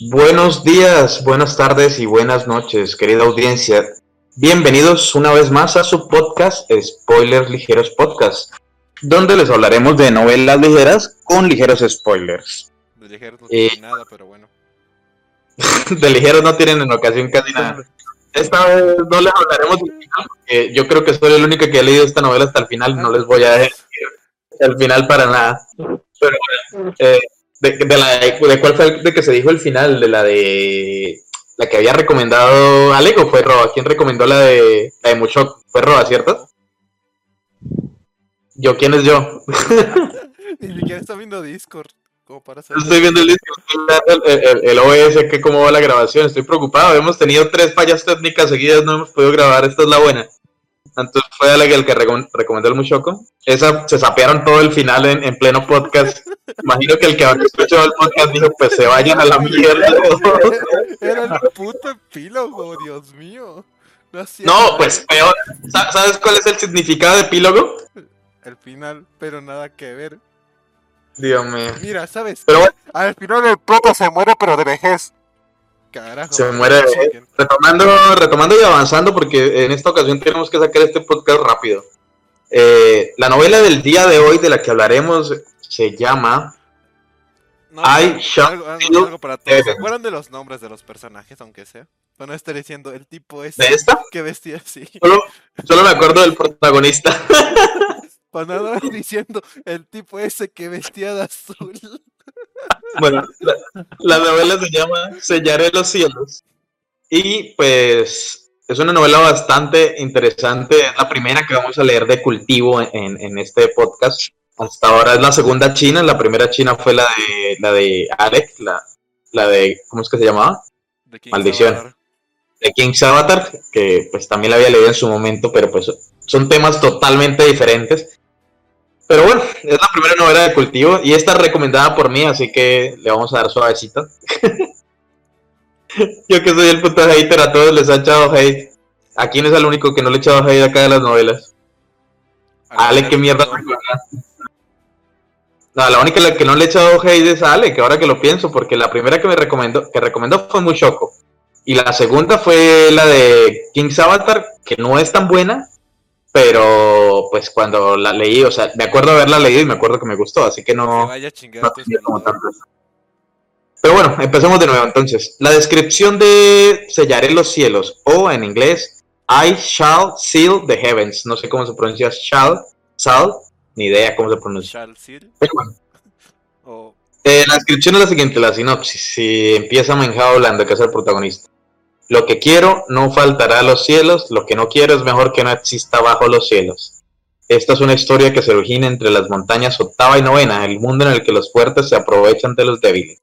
Buenos días, buenas tardes y buenas noches, querida audiencia. Bienvenidos una vez más a su podcast Spoilers Ligeros Podcast, donde les hablaremos de novelas ligeras con ligeros spoilers. De ligeros no Eh, tiene nada, pero bueno. de ligeros no tienen en ocasión casi nada. Esta vez no les hablaremos del final, porque yo creo que soy el único que ha leído esta novela hasta el final, no les voy a decir el final para nada. Pero bueno, eh, de, de la, de cuál fue el de que se dijo el final, de la de la que había recomendado Alec o fue Roa, ¿quién recomendó la de la de Mushok? Fue Roa, ¿cierto? Yo, ¿quién es yo? Ni siquiera está viendo Discord. Como para saber. Estoy viendo el, disco, estoy viendo el, el- el OBS, que cómo va la grabación. Estoy preocupado. Hemos tenido tres fallas técnicas seguidas, no hemos podido grabar. Esta es la buena. Entonces fue el que recom- recomendó el Muchoco. Esa se sapearon todo el final en, en pleno podcast. Imagino que el que habrá escuchado el podcast dijo: Pues se vayan a la mierda. Era el puto epílogo, Dios mío. No, pues peor. Sa- ¿Sabes cuál es el significado de epílogo? El final, pero nada que ver. Dios mío. Mira, ¿sabes? Pero Al final el prota se muere, pero de vejez. Carajo. Se muere chicken. retomando, retomando y avanzando, porque en esta ocasión tenemos que sacar este podcast rápido. Eh, la novela del día de hoy de la que hablaremos se llama No, I algo- algo, algo- para todos. ¿Se acuerdan de los nombres de los personajes, aunque sea? Para no estar diciendo el tipo ese ¿De esta? que vestía así. Solo, solo me acuerdo del protagonista. Para nada diciendo el tipo ese que vestía de azul. Bueno, la, la novela se llama Sellaré los cielos. Y pues es una novela bastante interesante. Es la primera que vamos a leer de cultivo en, en este podcast. Hasta ahora es la segunda china. La primera china fue la de la de Alec, la, la de, ¿cómo es que se llamaba? Maldición. Avatar. de King's Avatar, que pues también la había leído en su momento, pero pues son temas totalmente diferentes. Pero bueno, es la primera novela de cultivo y esta es recomendada por mí, así que le vamos a dar suavecita. Yo que soy el puto hater, a todos les ha echado hate. ¿A quién es el único que no le he echado hate acá de las novelas? Ale, ¿qué mierda? No, la única que no le he echado hate es a Ale, que ahora que lo pienso, porque la primera que me recomendó, que recomendó fue muy choco. Y la segunda fue la de King's Avatar, que no es tan buena, pero pues cuando la leí, o sea, me acuerdo haberla leído y me acuerdo que me gustó, así que no, vaya no como. Pero bueno, empecemos de nuevo entonces. La descripción de Sellaré los cielos, o en inglés, I shall seal the heavens. No sé cómo se pronuncia shall, shall, ni idea cómo se pronuncia. Charles Seal Pero bueno, o eh, la descripción es la siguiente, la sinopsis. Si empieza Menjao hablando, que es el protagonista. Lo que quiero no faltará a los cielos, lo que no quiero es mejor que no exista bajo los cielos. Esta es una historia que se origina entre las montañas octava y novena, el mundo en el que los fuertes se aprovechan de los débiles.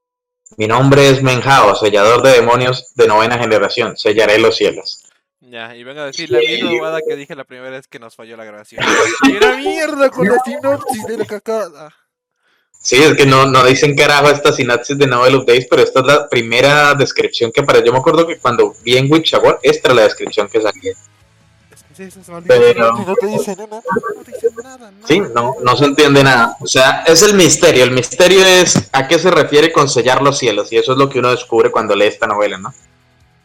Mi nombre es Menjao, sellador de demonios de novena generación, sellaré los cielos. ya, y venga a decir la misma bobada que dije la primera vez que nos falló la grabación. Era mierda con la sinopsis de la cacada. Sí, es que no, no dicen carajo esta sinapsis de Novel of Days, pero esta es la primera descripción que aparece. Yo me acuerdo que cuando vi en Witchawar, esta era la descripción que saqué. Es que sí, se me olvidó, Pero- no te dicen nada, no te dicen nada, no. Sí, no, no se entiende nada. O sea, es el misterio. El misterio es a qué se refiere con sellar los cielos. Y eso es lo que uno descubre cuando lee esta novela, ¿no?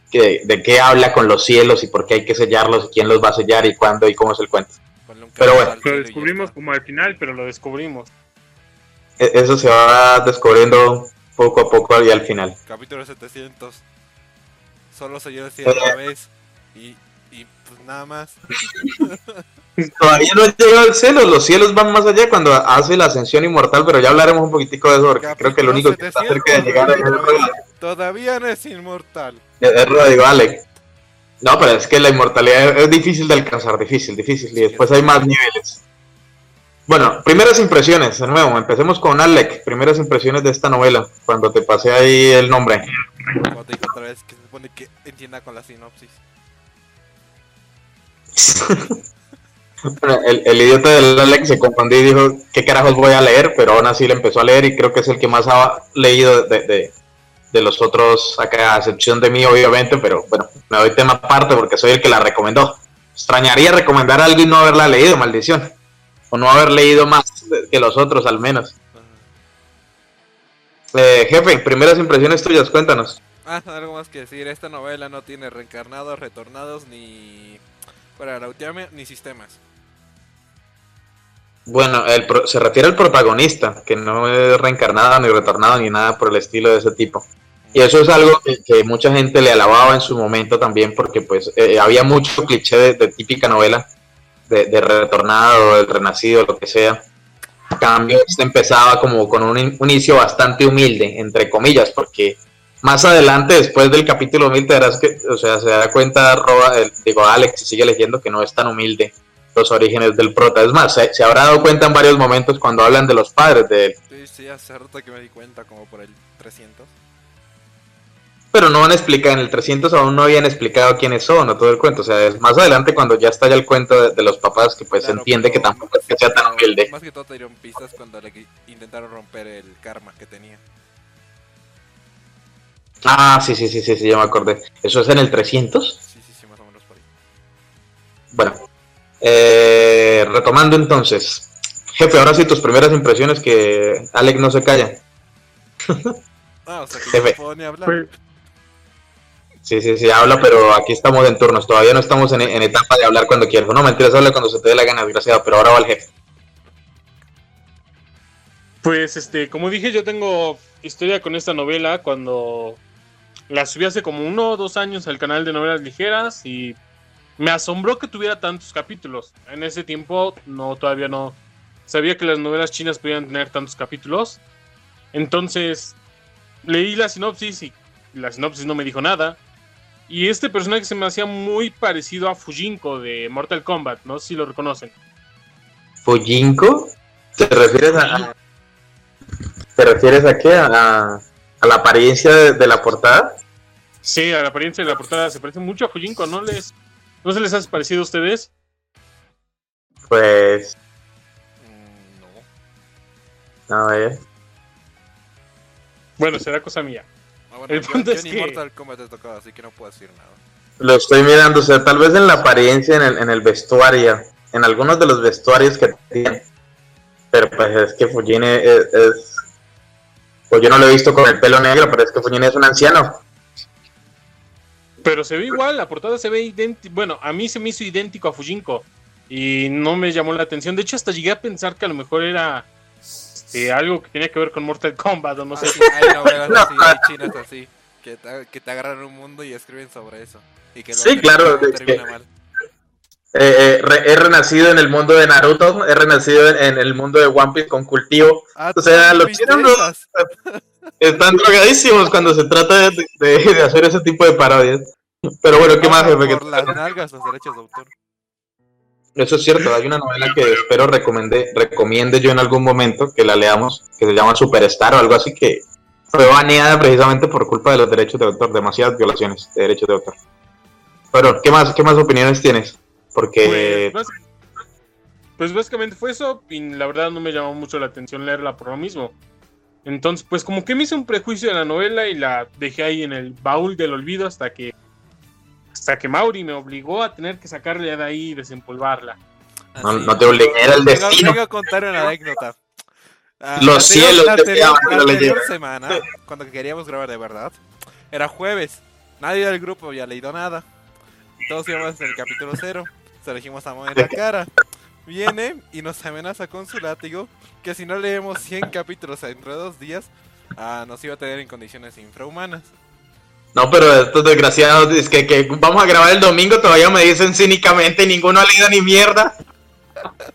Que, de qué habla con los cielos y por qué hay que sellarlos y quién los va a sellar y cuándo y cómo es el cuento. Pero bueno. Lo descubrimos como al final, pero lo descubrimos. E- Eso se va descubriendo poco a poco y al final. Capítulo 700. Solo se yo decía una vez. Y, y pues nada más. Todavía no ha llegado al cielo, los cielos van más allá cuando hace la ascensión inmortal, pero ya hablaremos un poquitico de eso, porque creo que el único que está cerca de llegar es Rodrigo. Todavía no es inmortal. Es Rodrigo Alec. No, pero es que la inmortalidad es difícil de alcanzar, difícil, difícil, y después hay más niveles. Bueno, primeras impresiones, de nuevo, empecemos con Alec, primeras impresiones de esta novela, cuando te pasé ahí el nombre. Como te otra vez, que se supone que entienda con la sinopsis. Bueno, el, el idiota del Alex se confundió y dijo, ¿qué carajos voy a leer? Pero aún así le empezó a leer y creo que es el que más ha leído de, de- de los otros, acá a excepción de mí obviamente, pero bueno, me doy tema aparte porque soy el que la recomendó. Extrañaría recomendar algo y no haberla leído, maldición. O no haber leído más que los otros al menos. Eh, jefe, primeras impresiones tuyas, cuéntanos. Ah, algo más que decir. Esta novela no tiene reencarnados, retornados, ni. Para la última, ni sistemas. Bueno, el pro- se refiere al protagonista, que no es reencarnado ni retornado ni nada por el estilo de ese tipo. Y eso es algo que, que mucha gente le alababa en su momento también, porque pues eh, había mucho cliché de, de típica novela, de, de retornado, del renacido, lo que sea. En cambio, este empezaba como con un, un inicio bastante humilde, entre comillas, porque más adelante, después del capítulo 1000, te darás que, o sea, se da cuenta, Roba, el- digo, Alex, y sigue leyendo que no es tan humilde los orígenes del prota. Es más, se, se habrá dado cuenta en varios momentos cuando hablan de los padres de él, Sí, sí, hace rato que me di cuenta, como por el 300. Pero no han explicado, en el 300 aún no habían explicado quiénes son o todo el cuento. O sea, es más adelante cuando ya está ya el cuento de, de los papás que pues se Claro, entiende que tampoco es que sea tan humilde. Más que todo te dieron pistas cuando le intentaron romper el karma que tenía. Ah, sí, sí, sí, sí, sí, ya me acordé. ¿Eso es en el 300? Sí, sí, sí, más o menos por ahí. Bueno, eh, retomando entonces. Jefe, ahora sí tus primeras impresiones que Alex no se calla. Ah, o sea que Jefe. no puedo ni hablar. Pues, Sí, sí, sí, habla, pero aquí estamos en turnos. Todavía no estamos en, en etapa de hablar cuando quieras. No, mentiras, habla cuando se te dé la gana, desgraciado. Pero ahora va el jefe. pues, este, como dije, yo tengo historia con esta novela cuando la subí hace como uno o dos años al canal de novelas ligeras y me asombró que tuviera tantos capítulos. En ese tiempo, no, todavía no sabía que las novelas chinas podían tener tantos capítulos. Entonces, leí la sinopsis y la sinopsis no me dijo nada. Y este personaje se me hacía muy parecido a Fujinko de Mortal Kombat, no sé si lo reconocen. ¿Fujinko? ¿Te refieres a, ¿Te refieres a qué? ¿A, la- a la apariencia de, de la portada? Sí, a la apariencia de la portada se parece mucho a Fujinko, ¿no les no se les hace parecido a ustedes? Pues, Mm, no. a ver. Bueno, será cosa mía. Bueno, El yo, punto yo es ni que- Mortal Kombat he tocado, así que no puedo decir nada. Lo estoy mirando, o sea, tal vez en la apariencia, en el, en el vestuario, en algunos de los vestuarios que tiene. Pero pues es que Fujine es, es- Pues yo no lo he visto con el pelo negro, pero es que Fujine es un anciano. Pero se ve igual, la portada se ve idéntico. Bueno, a mí se me hizo idéntico a Fujinko. Y no me llamó la atención. De hecho, hasta llegué a pensar que a lo mejor era este, algo que tenía que ver con Mortal Kombat o no sé. Ah, sí, hay novelas No. así, hay chinas así, que te, que te agarran un mundo y escriben sobre eso. Y que luego Sí, claro, termina- es que- termina mal. Eh, eh, re- he renacido en el mundo de Naruto, he renacido en, en el mundo de One Piece con cultivo. Ah, o sea, ¿tú los chinos? Están drogadísimos cuando se trata de, de- de hacer ese tipo de parodias. Pero bueno, ¿qué más, Pasan jefe? Por las nalgas los derechos de autor. Eso es cierto, hay una novela que espero recomendé, recomiende yo en algún momento que la leamos, que se llama Superstar o algo así, que fue baneada precisamente por culpa de los derechos de autor, demasiadas violaciones de derechos de autor. Pero, ¿qué más, qué más opiniones tienes? Porque Pues, pues básicamente fue eso. Y la verdad no me llamó mucho la atención leerla por lo mismo. Entonces, pues como que me hice un prejuicio de la novela y la dejé ahí en el baúl del olvido hasta que hasta que Mauri me obligó a tener que sacarle de ahí y desempolvarla. no, Así. no te obligué, era el destino. Vengo a contar una anécdota. Ah, Los la cielos la anterior, la anterior semana, cuando queríamos grabar de verdad, era jueves. Nadie del grupo había leído nada. Todos íbamos en el capítulo cero. Se lo dijimos a en la cara. Viene y nos amenaza con su látigo que si no leemos 100 capítulos dentro de dos días, ah, nos iba a tener en condiciones infrahumanas. No, pero estos desgraciados, es que, que vamos a grabar el domingo, todavía me dicen cínicamente, ninguno ha leído ni mierda.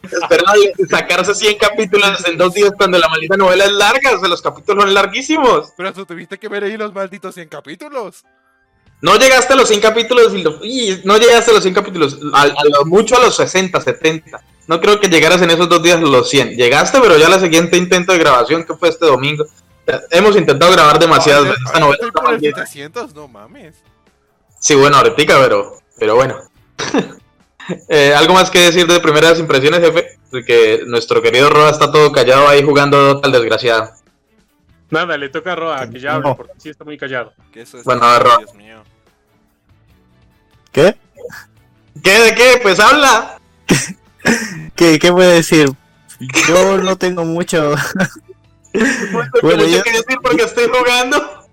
Esperan sacarse 100 capítulos en dos días cuando la maldita novela es larga, o sea, los capítulos son larguísimos. Pero tú tuviste que ver ahí los malditos 100 capítulos. No llegaste a los 100 capítulos, y no llegaste a los 100 capítulos, a, a lo mucho a los 60, 70. No creo que llegaras en esos dos días a los 100. Llegaste, pero ya la siguiente intento de grabación, que fue este domingo. Hemos intentado grabar demasiadas Ay, veces esta novela. estoy por el maldita. 700, no mames. Sí, bueno, ahorita, pero, pero bueno. Eh, ¿Algo más que decir de primeras impresiones, jefe? Porque nuestro querido Roa está todo callado ahí jugando tal desgraciado. Nada, le toca a Roa que ya hable No. porque sí está muy callado. Que eso es Bueno, a ver, Ro. Dios mío. ¿Qué? ¿Qué de qué? Pues habla. ¿Qué, qué puedo decir? Yo no tengo mucho. bueno, mucho que decir porque estoy jugando.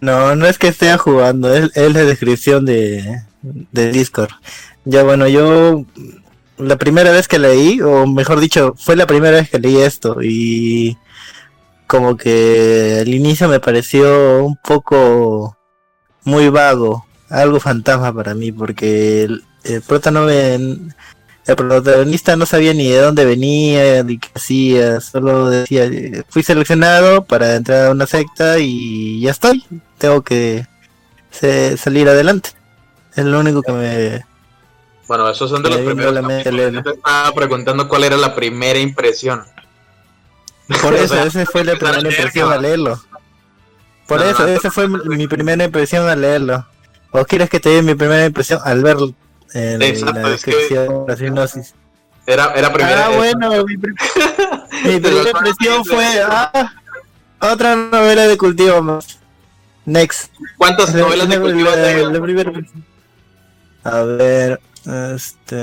No, no es que esté jugando, es, es la descripción de, de Discord. Ya bueno, yo la primera vez que leí, o mejor dicho, fue la primera vez que leí esto y como que al inicio me pareció un poco muy vago, algo fantasma para mí, porque el, el el protagonista no sabía ni de dónde venía, ni qué hacía, solo decía, fui seleccionado para entrar a una secta y ya estoy, tengo que salir adelante. Es lo único que me... Bueno, esos son de los primeros. Yo te estaba preguntando cuál era la primera impresión. Por eso, esa fue la primera impresión al leerlo. Por eso, esa fue mi primera impresión al leerlo. ¿O quieres que te dé mi primera impresión al ver en la descripción, la sinopsis? Era, era primera. Ah, bueno, mi, primera impresión fue ah, otra novela de cultivo más. Next. ¿Cuántas novelas de cultivo A ver, este.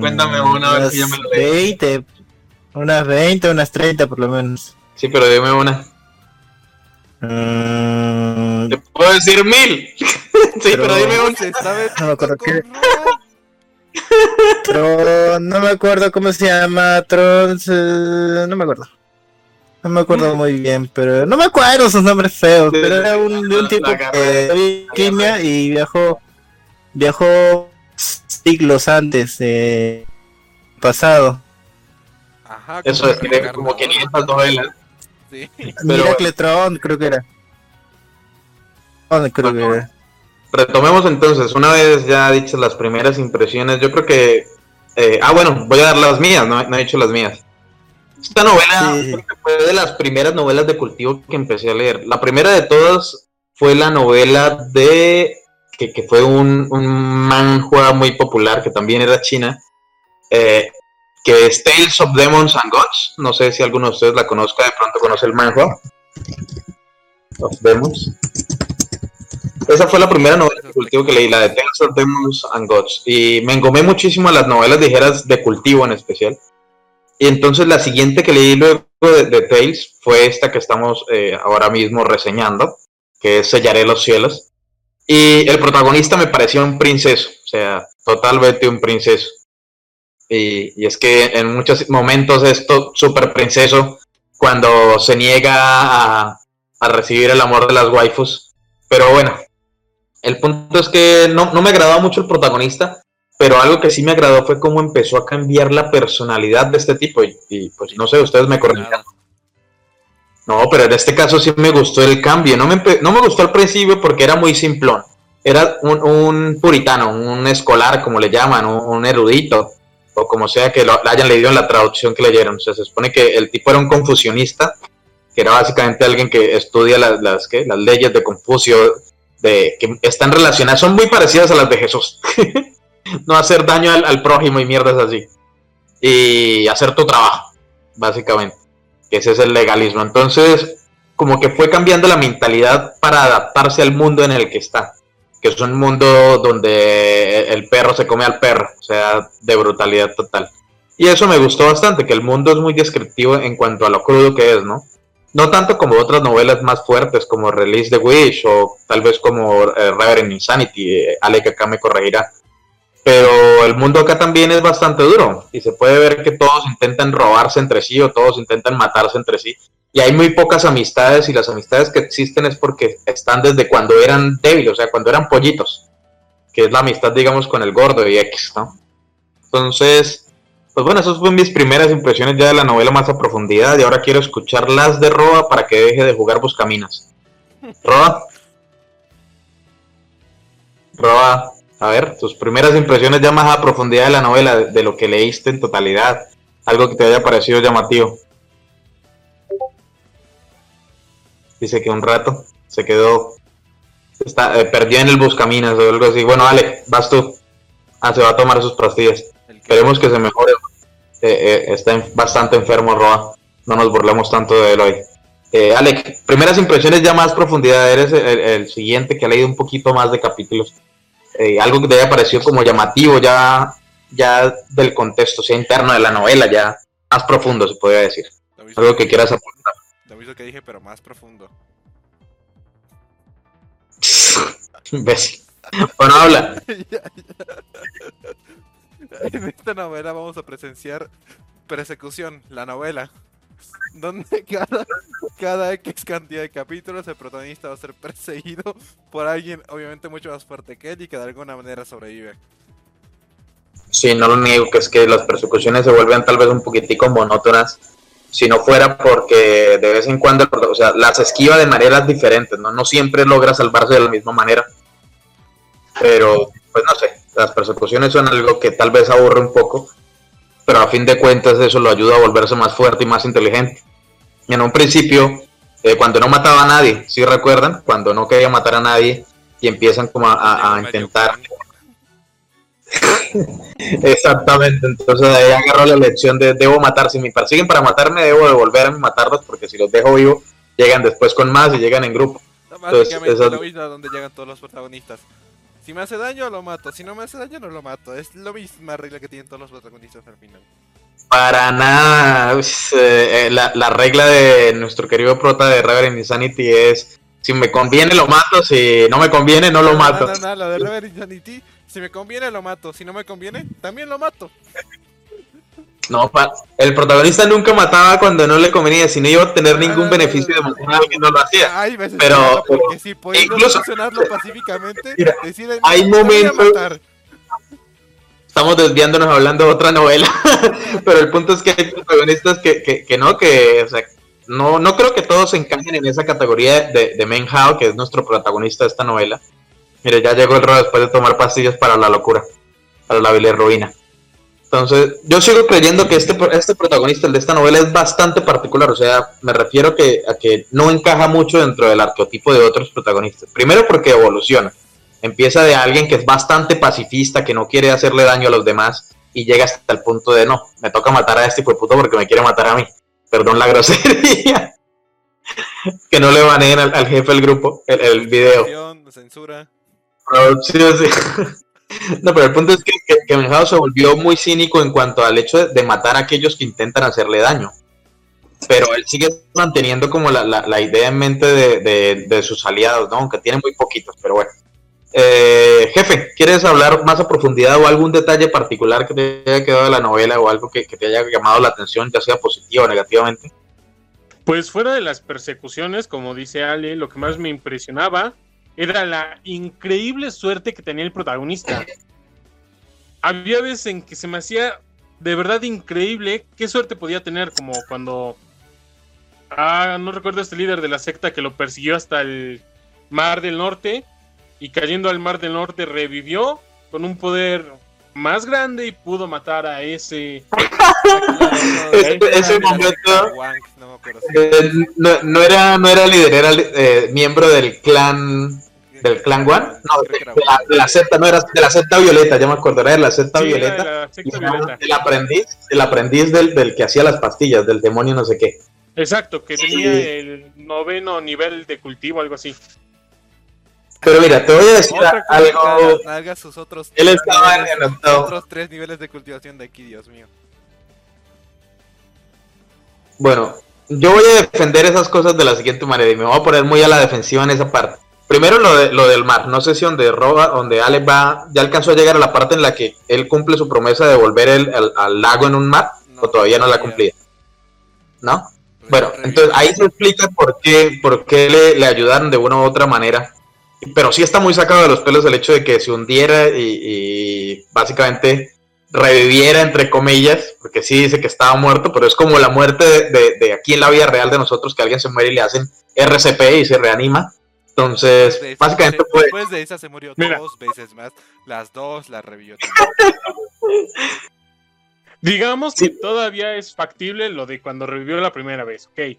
Cuéntame una, a ver si ya me lo 20, unas 20, unas 30 por lo menos. Sí, pero dime una. Mm, Te puedo decir mil. sí, pero, dime una. No me acuerdo qué. Tron, no me acuerdo cómo se llama. Tron, no me acuerdo. No me acuerdo muy bien, pero no me acuerdo sus nombres feos. Pero era un, de un tipo que quimia y viajó, viajó siglos antes de pasado. Ajá, Eso es como 500 novelas. Sí. Miracle Tron, creo que era. Creo que era. Retomemos entonces, una vez ya dichas las primeras impresiones, yo creo que... eh, ah, bueno, voy a dar las mías, no, no he dicho las mías. Esta novela Sí. creo que fue de las primeras novelas de cultivo que empecé a leer. La primera de todas fue la novela de... que, que fue un, un manhua muy popular, que también era china, eh, que es Tales of Demons and Gods. No sé si alguno de ustedes la conozca, de pronto conoce el manhua. Of Demons. Esa fue la primera novela de cultivo que leí, la de Tales of Demons and Gods. Y me engomé muchísimo a las novelas ligeras de cultivo en especial. Y entonces la siguiente que leí luego de, Tales fue esta que estamos eh, ahora mismo reseñando, que es Sellaré los cielos. Y el protagonista me pareció un princeso, o sea, totalmente un princeso. Y, y es que en muchos momentos esto súper princeso cuando se niega a, a recibir el amor de las waifus. Pero bueno, el punto es que no, no me agradaba mucho el protagonista, pero algo que sí me agradó fue cómo empezó a cambiar la personalidad de este tipo. Y, y, pues no sé, ustedes me corregirán. No, pero en este caso sí me gustó el cambio. No me, no me gustó al principio porque era muy simplón. Era un, un puritano, un escolar, como le llaman, un, un erudito, o como sea que lo, hayan leído en la traducción que leyeron. O sea, se supone que el tipo era un confucionista, que era básicamente alguien que estudia las, ¿qué? las leyes de Confucio, de, que están relacionadas, son muy parecidas a las de Jesús. no hacer daño al, al prójimo y mierdas así. Y hacer tu trabajo, básicamente. Ese es el legalismo. Entonces, como que fue cambiando la mentalidad para adaptarse al mundo en el que está. Que es un mundo donde el perro se come al perro, o sea, de brutalidad total. Y eso me gustó bastante, que el mundo es muy descriptivo en cuanto a lo crudo que es, ¿no? No tanto como otras novelas más fuertes como Release the Wish o tal vez como eh, Reverend Insanity, eh, Ale acá me corregirá. Pero el mundo acá también es bastante duro y se puede ver que todos intentan robarse entre sí o todos intentan matarse entre sí. Y hay muy pocas amistades y las amistades que existen es porque están desde cuando eran débiles, o sea, cuando eran pollitos, que es la amistad, digamos, con el gordo y X, ¿no? Entonces, pues bueno, esas fueron mis primeras impresiones ya de la novela más a profundidad y ahora quiero escuchar las de Roa para que deje de jugar Buscaminas. Roa. Roa, a ver, tus primeras impresiones ya más a profundidad de la novela, de, de lo que leíste en totalidad, algo que te haya parecido llamativo. Dice que un rato se quedó, está, eh, perdió en el Buscaminas o algo así. Bueno, Ale, vas tú. Ah, se va a tomar sus pastillas. Esperemos que se mejore. Eh, eh, está bastante enfermo, Roa. No nos burlemos tanto de él hoy. Eh, Alec, primeras impresiones ya más profundidad. Eres el, el siguiente que ha leído un poquito más de capítulos. Eh, algo que te haya parecido como llamativo ya, ya del contexto, sea interno de la novela, ya más profundo se podría decir. Algo que quieras aportar. Lo mismo que dije, pero más profundo. Imbécil. Bueno, habla. En esta novela vamos a presenciar Persecución, la novela. Donde cada, cada X cantidad de capítulos el protagonista va a ser perseguido por alguien obviamente mucho más fuerte que él y que de alguna manera sobrevive. Sí, no lo niego, que es que las persecuciones se vuelven tal vez un poquitico monótonas. Si no fuera porque de vez en cuando, o sea, las esquiva de maneras diferentes, ¿no? No siempre logra salvarse de la misma manera. Pero, pues no sé, las persecuciones son algo que tal vez aburre un poco, pero a fin de cuentas eso lo ayuda a volverse más fuerte y más inteligente. En un principio, eh, cuando no mataba a nadie, si recuerdan? Cuando no quería matar a nadie y empiezan como a, a- a intentar... Exactamente, entonces ahí agarró la lección de debo matar, si me persiguen para matarme debo devolverme matarlos porque si los dejo vivos llegan después con más y llegan en grupo. Básicamente donde llegan todos los protagonistas. Si me hace daño, lo mato. Si no me hace daño, no lo mato. Es la misma regla que tienen todos los protagonistas al final. Para nada, pues, eh, la, la regla de nuestro querido prota de Reverend Insanity es si me conviene lo mato, si no me conviene no lo mato. No, no, no, lo de Reverend Insanity, si me conviene lo mato. Si no me conviene, también lo mato. No, pa- el protagonista nunca mataba cuando no le convenía, si no iba a obtener ningún beneficio de matar a alguien no lo hacía. Hay veces Pero- que si incluso- solucionarlo pacíficamente, Mira, deciden hay "No, te voy a momentos- matar". estamos desviándonos hablando de otra novela, pero el punto es que hay protagonistas que, que, que no, que, o sea, no, no creo que todos se encajen en esa categoría de, de Menhao, que es nuestro protagonista de esta novela. Mire, ya llegó el rol después de tomar pastillas para la locura, para la bilirruina. Entonces, yo sigo creyendo que este, este protagonista, el de esta novela, es bastante particular. O sea, me refiero que, a que no encaja mucho dentro del arqueotipo de otros protagonistas. Primero porque evoluciona. Empieza de alguien que es bastante pacifista, que no quiere hacerle daño a los demás, y llega hasta el punto de no, me toca matar a este hijo de puto porque me quiere matar a mí. Perdón la grosería. que no le baneen al, al jefe del grupo el, el video. Censura. Sí, sí. No, pero el punto es que, que, que se volvió muy cínico en cuanto al hecho de, de matar a aquellos que intentan hacerle daño. Pero él sigue manteniendo como la, la, la idea en mente de, de, de, sus aliados, ¿no? Aunque tiene muy poquitos, pero bueno. Eh, jefe, ¿quieres hablar más a profundidad o algún detalle particular que te haya quedado de la novela o algo que, que te haya llamado la atención, ya sea positiva o negativamente? Pues fuera de las persecuciones, como dice Ale, lo que más me impresionaba era la increíble suerte que tenía el protagonista. Había veces en que se me hacía de verdad increíble qué suerte podía tener, como cuando. Ah, no recuerdo este líder de la secta que lo persiguió hasta el Mar del Norte y cayendo al Mar del Norte revivió con un poder más grande y pudo matar a ese. ese, ese momento. No, sí. Eh, no, no era, no era líder, era eh, miembro del clan del clan One, no, de, de la, de la secta, no era de la secta violeta, ya me acordaré de la secta Sí, violeta, la secta violeta. del aprendiz, el aprendiz del, del que hacía las pastillas, del demonio no sé qué. Exacto, que Sí. tenía el noveno nivel de cultivo, algo así. Pero mira, te voy a decir Otra algo, nalgas, sus otros él estaba en niveles- octavo. otros tres niveles de cultivación de aquí, Dios mío. Bueno, yo voy a defender esas cosas de la siguiente manera y me voy a poner muy a la defensiva en esa parte. Primero lo, de, lo del mar, no sé si donde Roba, donde Ale va, ya alcanzó a llegar a la parte en la que él cumple su promesa de volver el, al, al lago en un mar, o todavía no la ha cumplido. ¿No? Bueno, entonces ahí se explica por qué, por qué le, le ayudaron de una u otra manera. Pero sí está muy sacado de los pelos el hecho de que se hundiera y, y básicamente reviviera, entre comillas, porque sí dice que estaba muerto, pero es como la muerte de, de- de aquí en la vida real de nosotros, que alguien se muere y le hacen RCP y se reanima. Entonces, De esa- básicamente fue... Después de esa se murió Mira. dos veces más. Las dos la revivió. Digamos Sí. que todavía es factible lo de cuando revivió la primera vez, ok.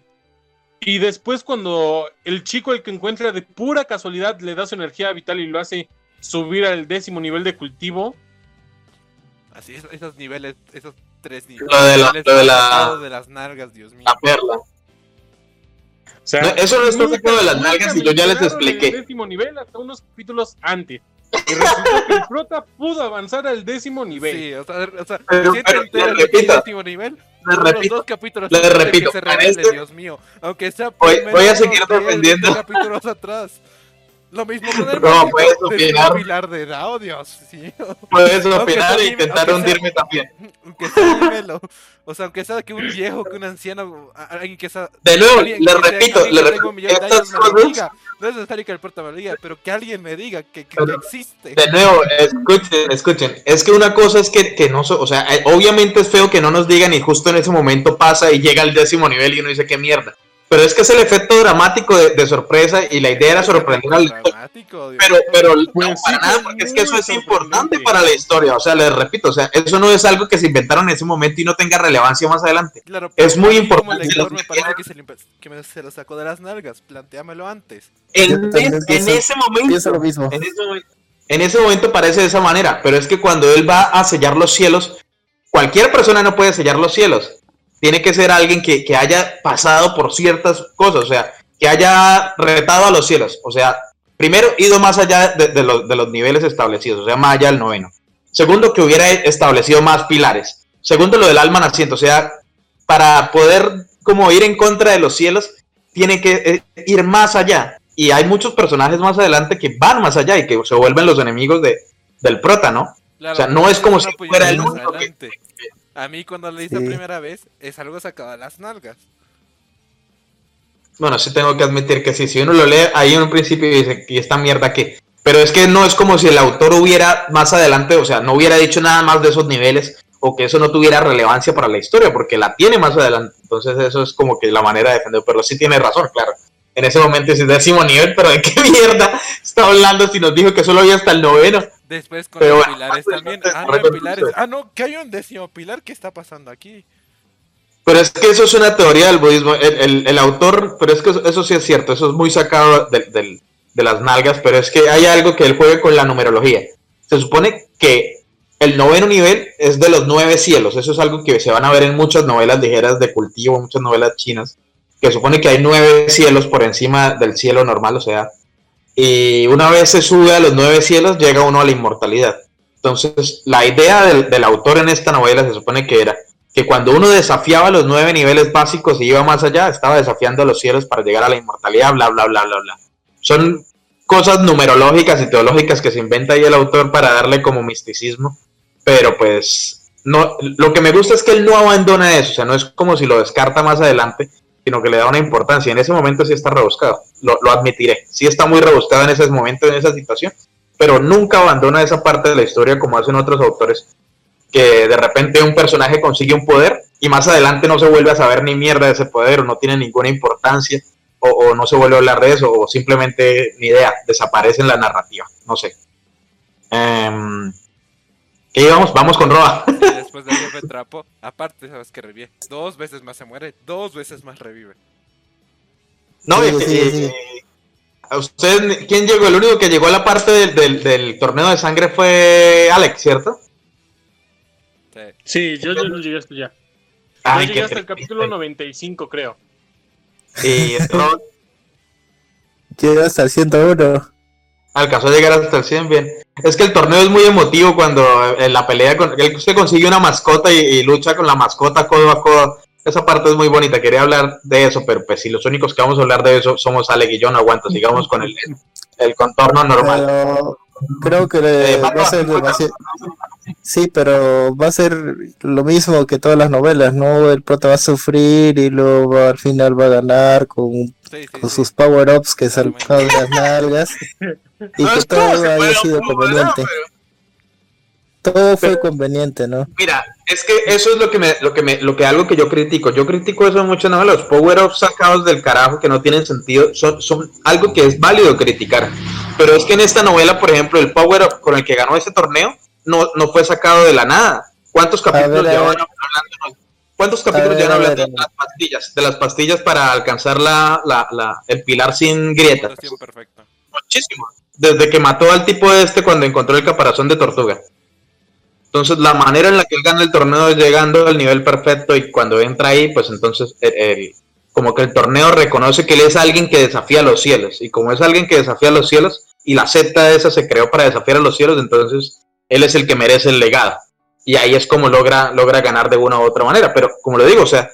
Y después cuando el chico el que encuentra de pura casualidad le da su energía vital y lo hace subir al décimo nivel de cultivo, Así es, esos niveles, esos tres niveles. Lo de la- lo de la- de las nalgas, Dios mío. La perla. o sea, No, eso no está sacado de las nalgas y yo ya les expliqué. El décimo nivel hasta unos capítulos antes. Y resultó que el prota pudo avanzar al décimo nivel. Sí, o sea, o sea Pero- si te pero, enteras le de que es repito, décimo nivel, Le repito, dos capítulos le repito, que se revele, este- Dios mío. Aunque sea Voy- voy a seguir unos 10, defendiendo. 20 capítulos atrás. Lo mismo con el No, puedes opinar. pilar de Dao, Dios sí. puedes opinar e intentar hundirme también. Aunque sea dímelo. O sea, aunque sea que un viejo, que un anciano, alguien que sea... De nuevo, le repito, le repito, de estas cosas-. No es necesario que el prota me lo diga, pero que alguien me diga que, que- que existe. De nuevo, escuchen, escuchen. Es que una cosa es que, que no, so- o sea, eh, obviamente es feo que no nos digan y justo en ese momento pasa y llega al décimo nivel y uno dice qué mierda. Pero es que es el efecto dramático de, de sorpresa y la idea era sorprender al Dramático, Dios Pero, pero no, Pues sí, para nada, porque es que eso es importante para la historia. O sea, les repito, o sea, eso no es algo que se inventaron en ese momento y no tenga relevancia más adelante. Claro, Es muy como importante lector me que parece hagan. que se, le empe- que me- se lo sacó de las nalgas. Plantéamelo antes. En, es- ese momento, Pienso lo mismo. en ese momento, en ese momento parece de esa manera, pero es que cuando él va a sellar los cielos, cualquier persona no puede sellar los cielos. Tiene que ser alguien que, que haya pasado por ciertas cosas, o sea, que haya retado a los cielos. O sea, primero, ido más allá de, de los, de los niveles establecidos, o sea, más allá del noveno. Segundo, que hubiera establecido más pilares. Segundo, lo del alma naciente, o sea, para poder como ir en contra de los cielos, tiene que eh, ir más allá. Y hay muchos personajes más adelante que van más allá y que se vuelven los enemigos de, del prota, ¿no? Claro, O sea, no es como si fuera el único que-. A mí cuando lo hice Sí. la primera vez es algo sacado de las nalgas. Bueno, sí tengo que admitir que sí, si uno lo lee ahí en un principio y dice, ¿y esta mierda qué? Pero es que no es como si el autor hubiera más adelante, o sea, no hubiera dicho nada más de esos niveles o que eso no tuviera relevancia para la historia, porque la tiene más adelante. Entonces eso es como que la manera de defender, pero sí tiene razón, claro. En ese momento es el décimo nivel, pero ¿de qué mierda está hablando si nos dijo que solo había hasta el noveno? Después con Pero los bueno, pilares pues, también. Ah, no, hay pilares. Ah, no, que hay un décimo pilar. ¿Qué está pasando aquí? Pero es que eso es una teoría del budismo. El, el- el autor, pero es que eso, eso sí es cierto, eso es muy sacado del- de las nalgas, pero es que hay algo que él juega con la numerología. Se supone que el noveno nivel es de los nueve cielos. Eso es algo que se van a ver en muchas novelas ligeras de cultivo, muchas novelas chinas, que supone que hay nueve cielos por encima del cielo normal, o sea, y una vez se sube a los nueve cielos, llega uno a la inmortalidad. Entonces, la idea del, del autor en esta novela se supone que era que cuando uno desafiaba los nueve niveles básicos y iba más allá, estaba desafiando a los cielos para llegar a la inmortalidad, bla, bla, bla, bla, bla. Son cosas numerológicas y teológicas que se inventa ahí el autor para darle como misticismo, pero pues no, lo que me gusta es que él no abandona eso, o sea, no es como si lo descarta más adelante, sino que le da una importancia. En ese momento sí está rebuscado, lo, lo admitiré, sí está muy rebuscado en ese momento, en esa situación, pero nunca abandona esa parte de la historia como hacen otros autores, que de repente un personaje consigue un poder y más adelante no se vuelve a saber ni mierda de ese poder o no tiene ninguna importancia o, no se vuelve a hablar de eso o simplemente ni idea, desaparece en la narrativa, no sé. Em, ¿Qué íbamos? Vamos con Roa. Y después del jefe trapo, aparte, sabes que revive. Dos veces más se muere, dos veces más revive. No, Sí, sí, sí. ¿A usted quién llegó? El único que llegó a la parte del, del- del torneo de sangre fue Alex, ¿cierto? Sí. Sí, yo, yo no llegué hasta allá. Yo Ay, llegué qué hasta el capítulo 95, creo. Y Ro- Llega hasta el 101. alcanzó a llegar hasta el 100 bien. Es que el torneo es muy emotivo cuando en la pelea con él se consigue una mascota y, lucha con la mascota codo a codo. Esa parte es muy bonita. Quería hablar de eso, pero pues si los únicos que vamos a hablar de eso somos Alex y yo, no aguanto. Sigamos con el, el contorno normal. Creo que le- Eh, va a ser demasiado. Sí, pero va a ser lo mismo que todas las novelas, ¿no? El prota va a sufrir y luego va- al final va a ganar con, Sí, sí, con sí. sus power-ups que saltaron de las nalgas. Y No que todo haya sido conveniente. pero- Todo fue Pero- conveniente, ¿no? Mira, es que eso es lo que me, lo que me, lo que algo que yo critico. Yo critico eso en muchas novelas. Los power-ups sacados del carajo que no tienen sentido son, son algo que es válido criticar. Pero es que en esta novela, por ejemplo, el power-up con el que ganó ese torneo no, no fue sacado de la nada. ¿Cuántos capítulos llevan hablando? ¿Cuántos capítulos llevan hablando de las pastillas? De las pastillas para alcanzar la, la, la- el pilar sin grietas. Muchísimo. Desde que mató al tipo este cuando encontró el caparazón de tortuga. Entonces, la manera en la que él gana el torneo es llegando al nivel perfecto y cuando entra ahí, pues entonces, el- el- como que el torneo reconoce que él es alguien que desafía los cielos. Y como es alguien que desafía los cielos, y la secta esa se creó para desafiar a los cielos, entonces él es el que merece el legado. Y ahí es como logra, logra ganar de una u otra manera. Pero como le digo, o sea,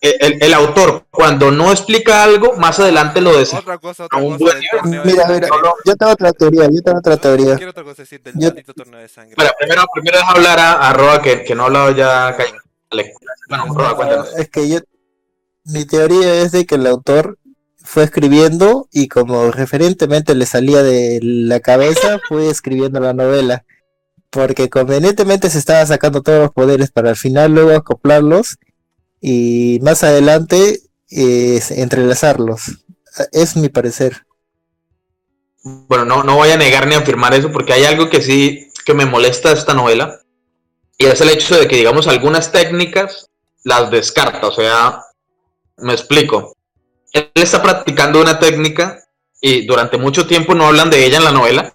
el, el autor cuando no explica algo, más adelante lo dice. Otra cosa, otra a un cosa buen del torneo de Mira, mira, yo tengo otra teoría, yo tengo otra teoría. Quiero otra cosa decir del Yo- maldito torneo de sangre. Bueno, primero, primero deja hablar a, a Roa, que, que no ha hablado ya. Bueno, Roa, cuéntanos. Es que yo, mi teoría es de que el autor fue escribiendo y como referentemente le salía de la cabeza, fue escribiendo la novela. Porque convenientemente se estaba sacando todos los poderes para al final luego acoplarlos y más adelante entrelazarlos. Es mi parecer. Bueno, no, no voy a negar ni a afirmar eso porque hay algo que sí que me molesta de esta novela y es el hecho de que, digamos, algunas técnicas las descarta. O sea, me explico. Él está practicando una técnica y durante mucho tiempo no hablan de ella en la novela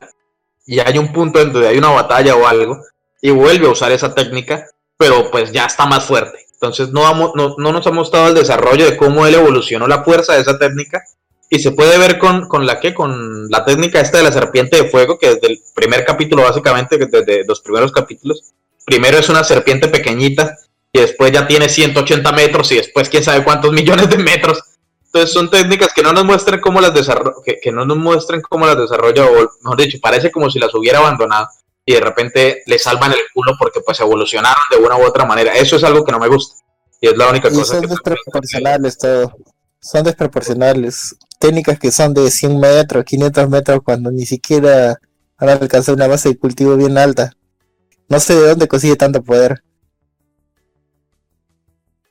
y hay un punto en donde hay una batalla o algo y vuelve a usar esa técnica, pero pues ya está más fuerte. Entonces no, hamo- no, no nos ha mostrado el desarrollo de cómo él evolucionó la fuerza de esa técnica y se puede ver con, con la que, con la técnica esta de la serpiente de fuego, que desde el primer capítulo, básicamente, desde los primeros capítulos, primero es una serpiente pequeñita y después ya tiene 180 metros y después quién sabe cuántos millones de metros. Entonces son técnicas que no nos muestran cómo las desarrolla, que, que no nos muestran cómo las desarrolla, o mejor dicho, parece como si las hubiera abandonado y de repente le salvan el culo porque pues evolucionaron de una u otra manera. Eso es algo que no me gusta. Y es la única Y cosa son que... desproporcionales todo. Son desproporcionales. Técnicas que son de 100 metros, 500 metros, cuando ni siquiera han alcanzado una base de cultivo bien alta. No sé de dónde consigue tanto poder.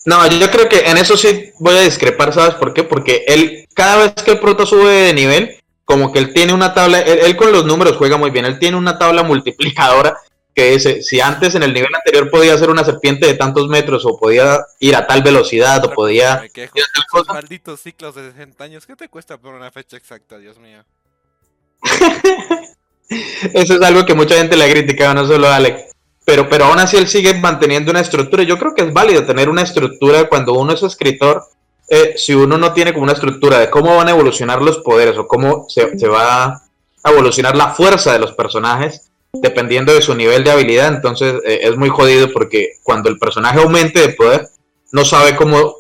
No, yo creo que en eso sí voy a discrepar, ¿sabes por qué? Porque él, cada vez que el prota sube de nivel, como que él tiene una tabla, él, él con los números juega muy bien, él tiene una tabla multiplicadora que dice, si antes en el nivel anterior podía ser una serpiente de tantos metros, o podía ir a tal velocidad, o podía... Me quejo. ir a tal Esos cosa, malditos ciclos de 60 años, ¿qué te cuesta por una fecha exacta, Dios mío? Eso es algo que mucha gente le ha criticado, no solo a Alex. Pero, pero aún así él sigue manteniendo una estructura. Yo creo que es válido tener una estructura cuando uno es escritor. Eh, si uno no tiene como una estructura de cómo van a evolucionar los poderes o cómo se, se va a evolucionar la fuerza de los personajes, dependiendo de su nivel de habilidad, entonces eh, es muy jodido porque cuando el personaje aumente de poder, no sabe cómo,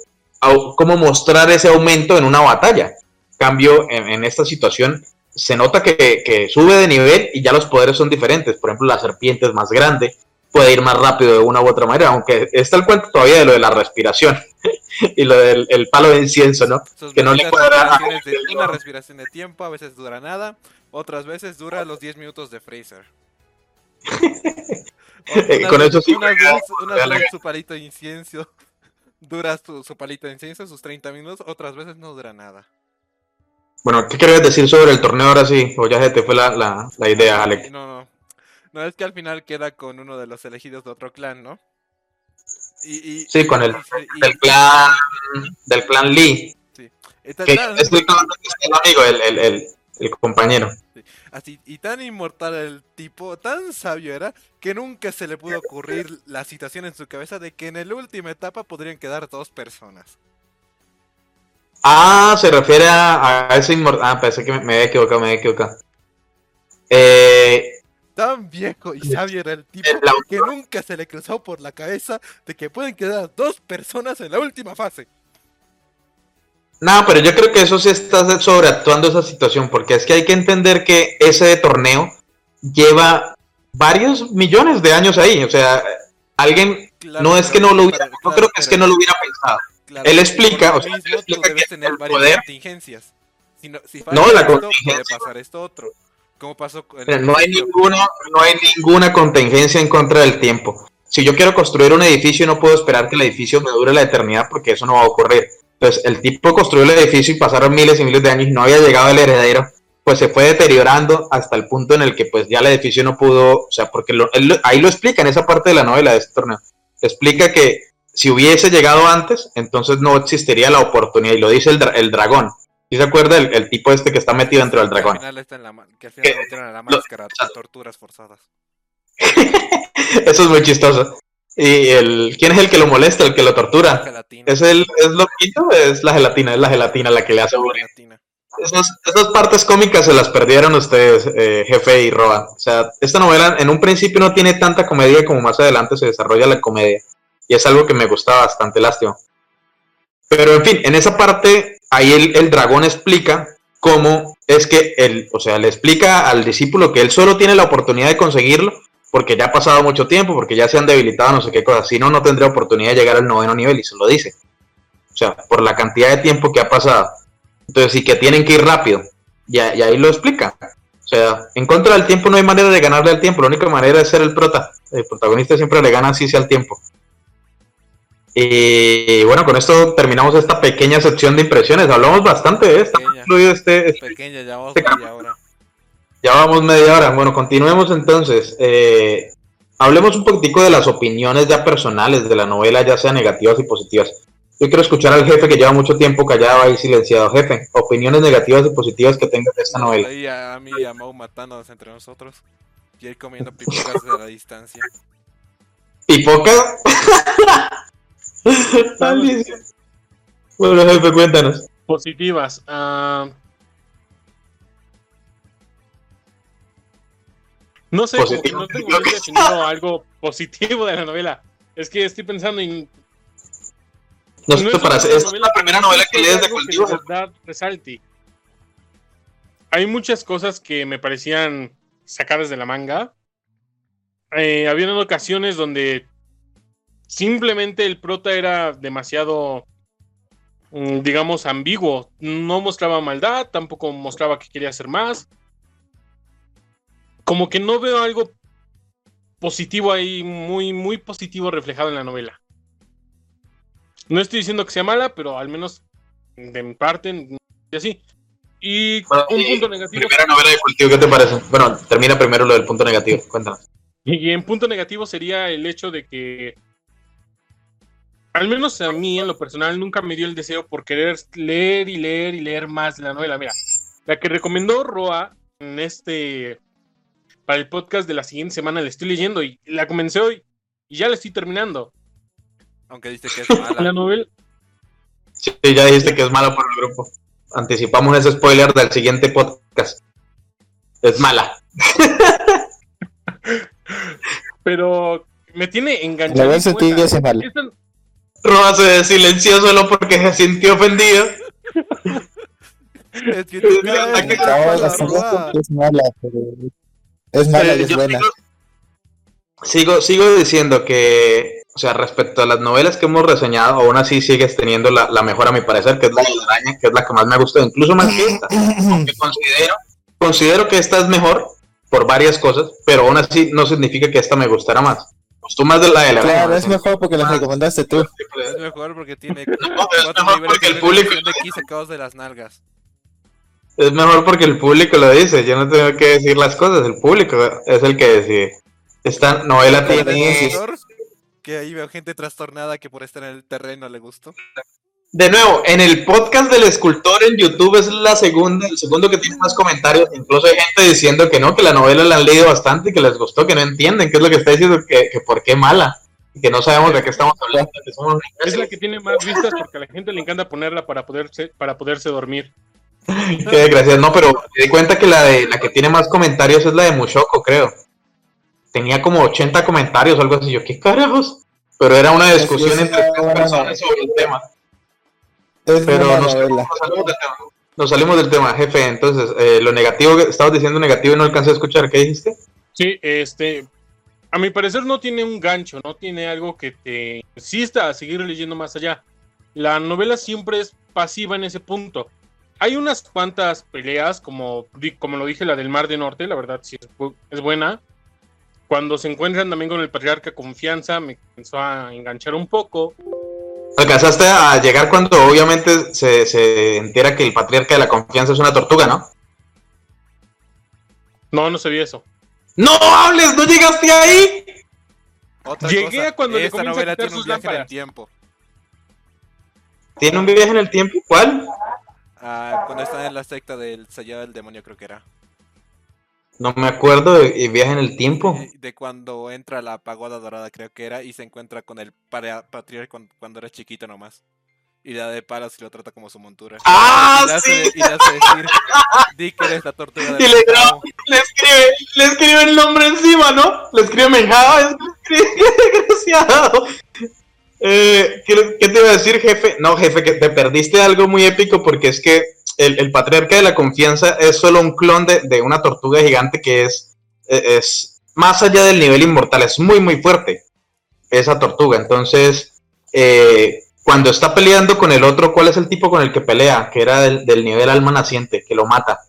cómo mostrar ese aumento en una batalla. Cambio, en, en esta situación, se nota que, que sube de nivel y ya los poderes son diferentes. Por ejemplo, la serpiente es más grande, puede ir más rápido de una u otra manera, aunque está el cuento todavía de lo de la respiración y lo del el palo de incienso, ¿no? Sus Que no le cuadra de- una respiración de tiempo, a veces dura nada, otras veces dura los 10 minutos de Fraser. Eh, con eso sí la- veces su palito de incienso dura su, su palito de incienso sus 30 minutos, otras veces no dura nada. Bueno, ¿qué querías decir sobre el torneo ahora sí? O ya se te fue la, la, la idea, Alex. No, no. No, es que al final queda con uno de los elegidos de otro clan, ¿no? Y, y- Sí, con el, y- del clan, del clan Lee, y tan- que tan- es el, amigo, el, el, el, el compañero. así, y tan inmortal el tipo, tan sabio era, que nunca se le pudo ocurrir la situación en su cabeza de que en la última etapa podrían quedar dos personas. Ah, se refiere a, a ese inmortal. Ah, pensé que me, me había equivocado, me había equivocado. Eh, Tan viejo y sabio era el tipo El que nunca se le cruzó por la cabeza de que pueden quedar dos personas en la última fase. no, pero yo creo que eso sí está sobreactuando esa situación, porque es que hay que entender que ese torneo lleva varios millones de años ahí. O sea, alguien, Claro, no es que no lo hubiera, no creo que es que no lo hubiera pensado. claro, él explica, o sea, él explica que tener el poder- contingencias. Si no, si No, falla la esto, puede contingencia- pasar esto otro. Pasó Mira, No hay ninguna, no hay ninguna contingencia en contra del tiempo. Si yo quiero construir un edificio, no puedo esperar que el edificio me dure la eternidad porque eso no va a ocurrir. Entonces, el tipo construyó el edificio y pasaron miles y miles de años y no había llegado el heredero, pues se fue deteriorando hasta el punto en el que pues ya el edificio no pudo, o sea, porque lo- él ahí lo explica en esa parte de la novela de este torneo. Explica que si hubiese llegado antes, entonces no existiría la oportunidad y lo dice el, dra- el dragón. ¿Sí se acuerda el, el tipo este que está metido dentro del Que al dragón? final, está en la que al final metieron a la máscara torturas forzadas. Eso es muy chistoso. Y el, ¿quién es el que lo molesta, el que lo tortura? ¿Es el es loquito es la gelatina? Es la gelatina la que le hace bullying. Esas, esas partes cómicas se las perdieron ustedes, eh, jefe y Roa. O sea, esta novela en un principio no tiene tanta comedia como más adelante se desarrolla la comedia. Y es algo que me gusta bastante, lástima. Pero en fin, en esa parte, ahí el, el dragón explica cómo es que él, o sea, le explica al discípulo que él solo tiene la oportunidad de conseguirlo porque ya ha pasado mucho tiempo, porque ya se han debilitado no sé qué cosas. Si no, no tendría oportunidad de llegar al noveno nivel y se lo dice. O sea, por la cantidad de tiempo que ha pasado. Entonces, sí que tienen que ir rápido. Y, y ahí lo explica. O sea, en contra del tiempo no hay manera de ganarle al tiempo. La única manera es ser el prota. El protagonista siempre le gana así sea el tiempo. Y bueno, con esto terminamos esta pequeña sección de impresiones. Hablamos bastante de esta. Pequeña. incluido este, este- Pequeña, ya vamos este media hora. Ya vamos media hora. Bueno, continuemos entonces. Eh, hablemos un poquitico de las opiniones ya personales de la novela, ya sean negativas y positivas. Yo quiero escuchar al jefe que lleva mucho tiempo callado ahí silenciado. Jefe, opiniones negativas y positivas que tengas de esta novela. A, mí y a Mau matándonos entre nosotros. Y él comiendo pipocas desde la distancia. ¿Pipoca? Alicia. bueno, jefe, cuéntanos. Positivas. ah, no sé, como que no tengo muy definido algo positivo de la novela. Es que estoy pensando en. No no es para es novela la primera novela que es lees de cultivo. resalte. Hay muchas cosas que me parecían sacadas de la manga. Eh, habían ocasiones donde simplemente el prota era demasiado, mm, digamos, ambiguo. No mostraba maldad, tampoco mostraba que quería hacer más. Como que no veo algo positivo ahí, muy, muy positivo reflejado en la novela. No estoy diciendo que sea mala, pero al menos de mi parte, y así. Y Bueno, un punto negativo. Primera novela de cultivo, ¿qué te parece? Bueno, termina primero lo del punto negativo. Cuéntanos. Y en punto negativo sería el hecho de que, al menos a mí en lo personal, nunca me dio el deseo por querer leer y leer y leer más de la novela. Mira, la que recomendó Roa en este, para el podcast de la siguiente semana, la estoy leyendo y la comencé hoy y ya la estoy terminando. Aunque dice que es La mala. novela, Sí, ya dijiste que es mala por el grupo. Anticipamos ese spoiler del siguiente podcast. Es mala. pero me tiene La enganchado. vez ti Roa se silenció solo porque se sintió ofendido. Es que mala, pero es mala Eh, y es yo buena. Sigo, sigo, sigo diciendo que, o sea, respecto a las novelas que hemos reseñado, aún así sigues teniendo la, la mejor a mi parecer, que es la de la araña, que es la que más me ha gustado, incluso más que esta. Aunque considero, considero que esta es mejor por varias cosas, pero aún así no significa que esta me gustara más. Me gustó más de la de la. Claro, es mejor porque la recomendaste tú. Es mejor porque tiene es cuatro mejor porque el público- de aquí sacados de las nalgas. Es mejor porque el público lo dice, yo no tengo que decir las cosas, el público es el que decide. Esta novela tiene... Que ahí veo gente trastornada que por estar en el terreno le gustó. De nuevo, en el podcast del escultor en YouTube es la segunda, el segundo que tiene más comentarios. Incluso hay gente diciendo que no, que la novela la han leído bastante y que les gustó, que no entienden qué es lo que está diciendo, que, que por qué mala, que no sabemos de qué estamos hablando, que somos es la que tiene más vistas porque a la gente le encanta ponerla para poderse, para poderse dormir. Qué desgraciado. No, pero me di cuenta que la de la que tiene más comentarios es la de Mushoko, creo. Tenía como 80 comentarios o algo así. Yo, ¿qué carajos? Pero era una discusión entre tres personas sobre el tema. Es Pero nos, novela. nos salimos del tema. Nos salimos del tema, jefe. Entonces, eh, lo negativo, que estabas diciendo negativo y no alcancé a escuchar. ¿Qué dijiste? Sí, este, a mi parecer no tiene un gancho, no tiene algo que te insista a seguir leyendo más allá. La novela siempre es pasiva en ese punto. Hay unas cuantas peleas, como, como lo dije, la del Mar de Norte, la verdad sí es, bu- es buena. Cuando se encuentran también con el patriarca Confianza, me comenzó a enganchar un poco. Alcanzaste a llegar cuando obviamente se, se entera que el patriarca de la confianza es una tortuga, ¿no? No, no sabía eso. ¡No hables! ¡No llegaste ahí! Otra Llegué cosa, a cuando esta novela tiene un viaje en el tiempo. ¿Tiene un viaje en el tiempo? ¿Cuál? Ah, cuando está en la secta del sellado del demonio creo que era. No me acuerdo de de viaje en el tiempo. De cuando entra a la pagoda dorada creo que era y se encuentra con el patriarca cuando, cuando era chiquito nomás. y le da de palas y lo trata como su montura. ¡Ah, y le hace, sí! y le hace decir, di que eres la tortuga del Y le graba, pecado". le escribe, le escribe el nombre encima, ¿no? Le escribe Menjado, es qué desgraciado. Eh, ¿qué, qué te iba a decir, jefe? No, jefe, que te perdiste algo muy épico porque es que el, el patriarca de la confianza es solo un clon de, de una tortuga gigante que es, eh, es más allá del nivel inmortal, es muy, muy fuerte esa tortuga. Entonces, eh, cuando está peleando con el otro, ¿cuál es el tipo con el que pelea? Que era del, del nivel alma naciente, que lo mata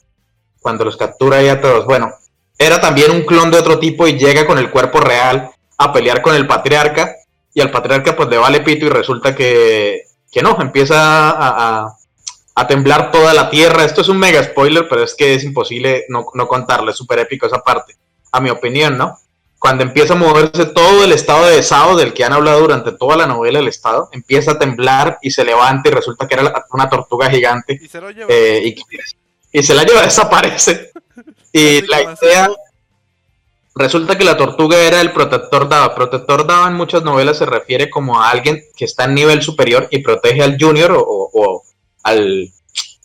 cuando los captura ahí a todos. Bueno, era también un clon de otro tipo y llega con el cuerpo real a pelear con el patriarca y al patriarca pues le vale pito y resulta que, que no, empieza a, a temblar toda la tierra. Esto es un mega spoiler, pero es que es imposible no, no contarlo, es súper épico esa parte, a mi opinión, ¿no? Cuando empieza a moverse todo el estado de Sao del que han hablado durante toda la novela, el estado, empieza a temblar y se levanta y resulta que era la- una tortuga gigante Y se lo lleva. eh, y, y se la lleva, desaparece. Y la idea, resulta que la tortuga era el protector Dava. Protector Dava en muchas novelas se refiere como a alguien que está en nivel superior y protege al junior o al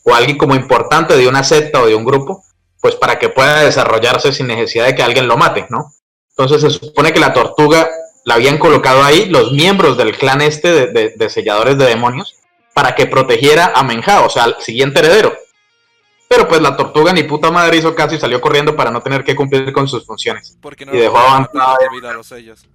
o alguien como importante de una secta o de un grupo, pues para que pueda desarrollarse sin necesidad de que alguien lo mate, ¿no? Entonces se supone que la tortuga la habían colocado ahí los miembros del clan este de, de- de selladores de demonios para que protegiera a Menja, o sea, al siguiente heredero. Pero pues la tortuga ni puta madre hizo caso y salió corriendo para no tener que cumplir con sus funciones. Porque no y dejó avanzado. debido a los sellos.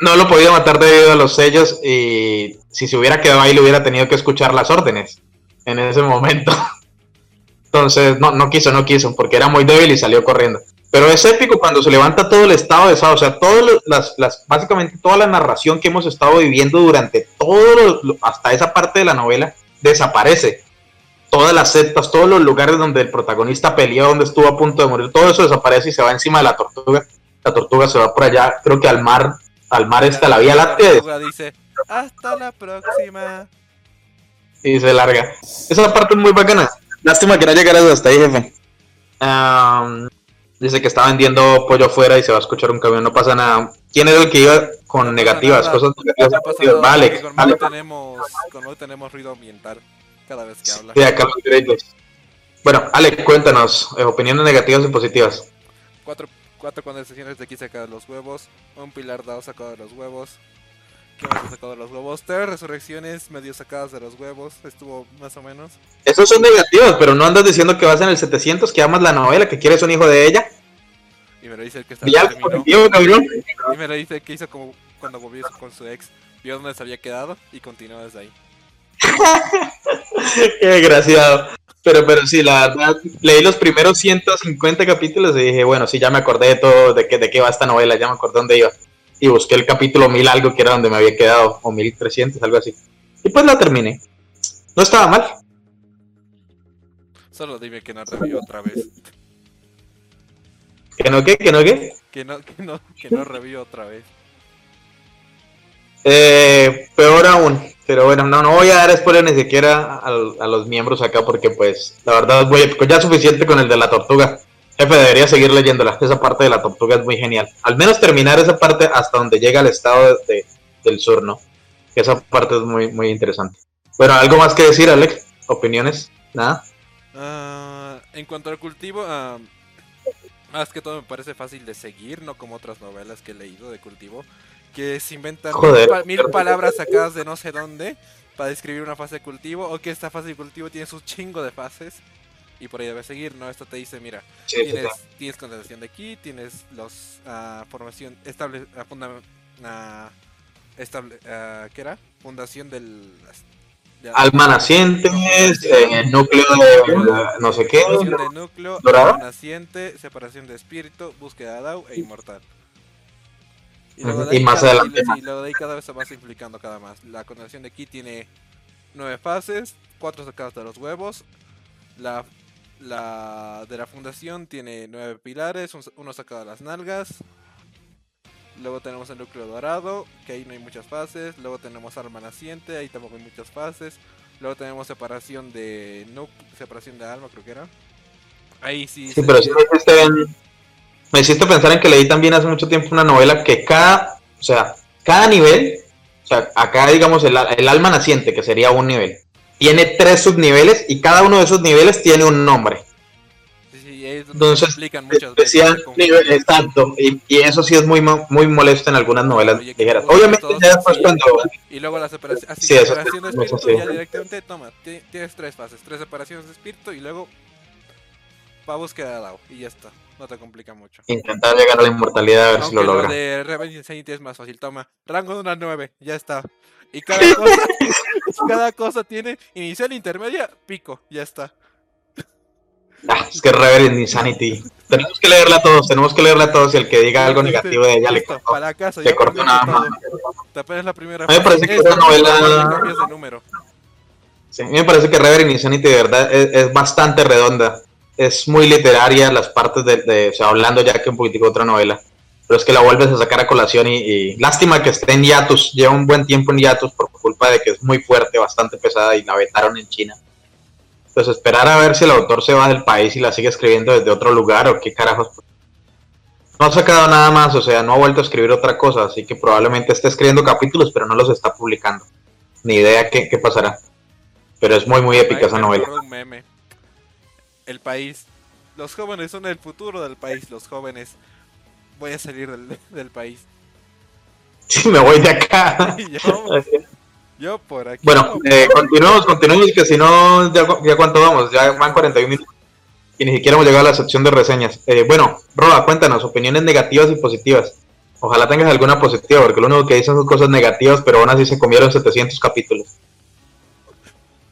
No lo podía matar debido a los sellos y si se hubiera quedado ahí le hubiera tenido que escuchar las órdenes en ese momento. Entonces no, no quiso, no quiso, porque era muy débil y salió corriendo. Pero es épico cuando se levanta todo el estado de Sao, o sea, todo lo- las, las, básicamente toda la narración que hemos estado viviendo durante todo, lo- hasta esa parte de la novela, desaparece. Todas las sectas, todos los lugares donde el protagonista peleó, donde estuvo a punto de morir, todo eso desaparece y se va encima de la tortuga. La tortuga se va por allá, creo que al mar, al mar está la Vía Láctea tortuga dice, hasta la próxima. Y se larga. Esa parte es muy bacana. Lástima que no llegaras hasta ahí, jefe. Dice que está vendiendo pollo afuera y se va a escuchar un camión, no pasa nada. ¿Quién era el que iba con No negativas? nada. Cosas negativas. No Vale, con vale. Tenemos, con Mau tenemos ruido ambiental cada vez que habla. Sí, acá los. Bueno, Ale, cuéntanos, eh, opiniones negativas y positivas. Cuatro, cuatro condensaciones de aquí sacadas de los huevos. Un pilar dado sacado de los huevos. ¿Qué más ha sacado de los huevos? Tres resurrecciones medio sacadas de los huevos. Estuvo más o menos. Esos son negativos, pero no andas diciendo que vas en el 700, que amas la novela, que quieres un hijo de ella. Y me lo dice el que está positivo, cabrón. Y me lo dice que hizo como cuando volvió con su ex. Vio dónde se había quedado y continuó desde ahí. Qué desgraciado. Pero, pero sí, la verdad, leí los primeros 150 capítulos y dije, bueno, sí, ya me acordé de todo, de qué, de qué va esta novela, ya me acordé dónde iba. Y busqué el capítulo 1000 algo, que era donde me había quedado, o 1300, algo así. Y pues la terminé. No estaba mal. Solo dime que no revivió otra vez. ¿Que no qué? ¿Que no qué? Que no, que no, que no revivió otra vez. Eh, peor aún. Pero bueno, no, no voy a dar spoiler ni siquiera a, a los miembros acá porque pues la verdad voy. Ya es suficiente con el de la tortuga. Jefe, debería seguir leyéndola. Esa parte de la tortuga es muy genial. Al menos terminar esa parte hasta donde llega el estado de- del sur, ¿no? Esa parte es muy, muy interesante. Bueno, ¿algo más que decir, Alex? ¿Opiniones? ¿Nada? Ah, en cuanto al cultivo, ah, más que todo me parece fácil de seguir, no como otras novelas que he leído de cultivo, que se inventan Joder. mil, pa- mil palabras sacadas de no sé dónde para describir una fase de cultivo, o que esta fase de cultivo tiene su chingo de fases y por ahí debes seguir, ¿no? Esto te dice, mira, Sí, tienes, sí. tienes condensación de aquí, tienes los ah, formación estable, ah, funda- ah, estable, ¿qué era? Fundación del de- Alma nacientes, eh, núcleo de no sé qué. De núcleo, alma naciente, separación de espíritu, búsqueda de Dao e inmortal. De y más cada- adelante y luego de ahí cada vez se va simplificando cada más. La condensación de aquí tiene nueve fases, cuatro sacadas de los huevos. La, la de la fundación tiene nueve pilares, un- uno sacado de las nalgas. Luego tenemos el núcleo dorado, que ahí no hay muchas fases. Luego tenemos alma naciente, ahí tampoco hay muchas fases. Luego tenemos separación de nu- separación de alma, creo que era. Ahí sí. Sí, se pero sí me hiciste, me hiciste pensar en que leí también hace mucho tiempo una novela que cada, o sea, cada nivel, o sea, acá digamos el, el alma naciente, que sería un nivel, tiene tres subniveles y cada uno de esos niveles tiene un nombre. Sí, sí, es Entonces, explican muchas veces nivel exacto, y, y eso sí es muy, muy molesto en algunas novelas Oye, ligeras. Obviamente ya después así. cuando... Y luego las operaciones, así, Sí, eso- operación de eso espíritu, sí. ya directamente toma, ti- tienes tres fases, tres operaciones de espíritu y luego pa búsqueda de Dao y ya está, no te complica mucho. Intentar llegar a la inmortalidad a ver si Aunque lo lo logra. de Revenge Insanity es más fácil, toma, rango de una 9, ya está. Y cada cosa, cada cosa tiene inicial, intermedia, pico, ya está. Ah, es que Reverend Insanity. Tenemos que leerla todos, tenemos que leerla todos y el que diga algo negativo de ella le cortó. para casa, le cortó nada. Te la primera A mí me parece que Esta novela- cambias de número. Sí, a mí me parece que Reverend Insanity de verdad es, es bastante redonda. Es muy literaria las partes de, de- o sea, hablando ya que un poquitico de otra novela. Pero es que la vuelves a sacar a colación y, y lástima que esté en hiatus. Lleva un buen tiempo en hiatus por culpa de que es muy fuerte, bastante pesada y la vetaron en China. Pues esperar a ver si el autor se va del país y la sigue escribiendo desde otro lugar o qué carajos. No ha sacado nada más, o sea, no ha vuelto a escribir otra cosa, así que probablemente esté escribiendo capítulos, pero no los está publicando. Ni idea qué, qué pasará. Pero es muy, muy épica esa novela. un meme. El país. Los jóvenes son el futuro del país. Los jóvenes. Voy a salir del, del país. Sí, me voy de acá. Yo, yo por aquí. Bueno, eh, continuemos, continuemos, que si no, ya, ya cuánto vamos, ya van 41 minutos. Y ni siquiera hemos llegado a la sección de reseñas. Eh, bueno, Roba, cuéntanos, opiniones negativas y positivas. Ojalá tengas alguna positiva, porque lo único que dicen son cosas negativas, pero aún así se comieron 700 capítulos.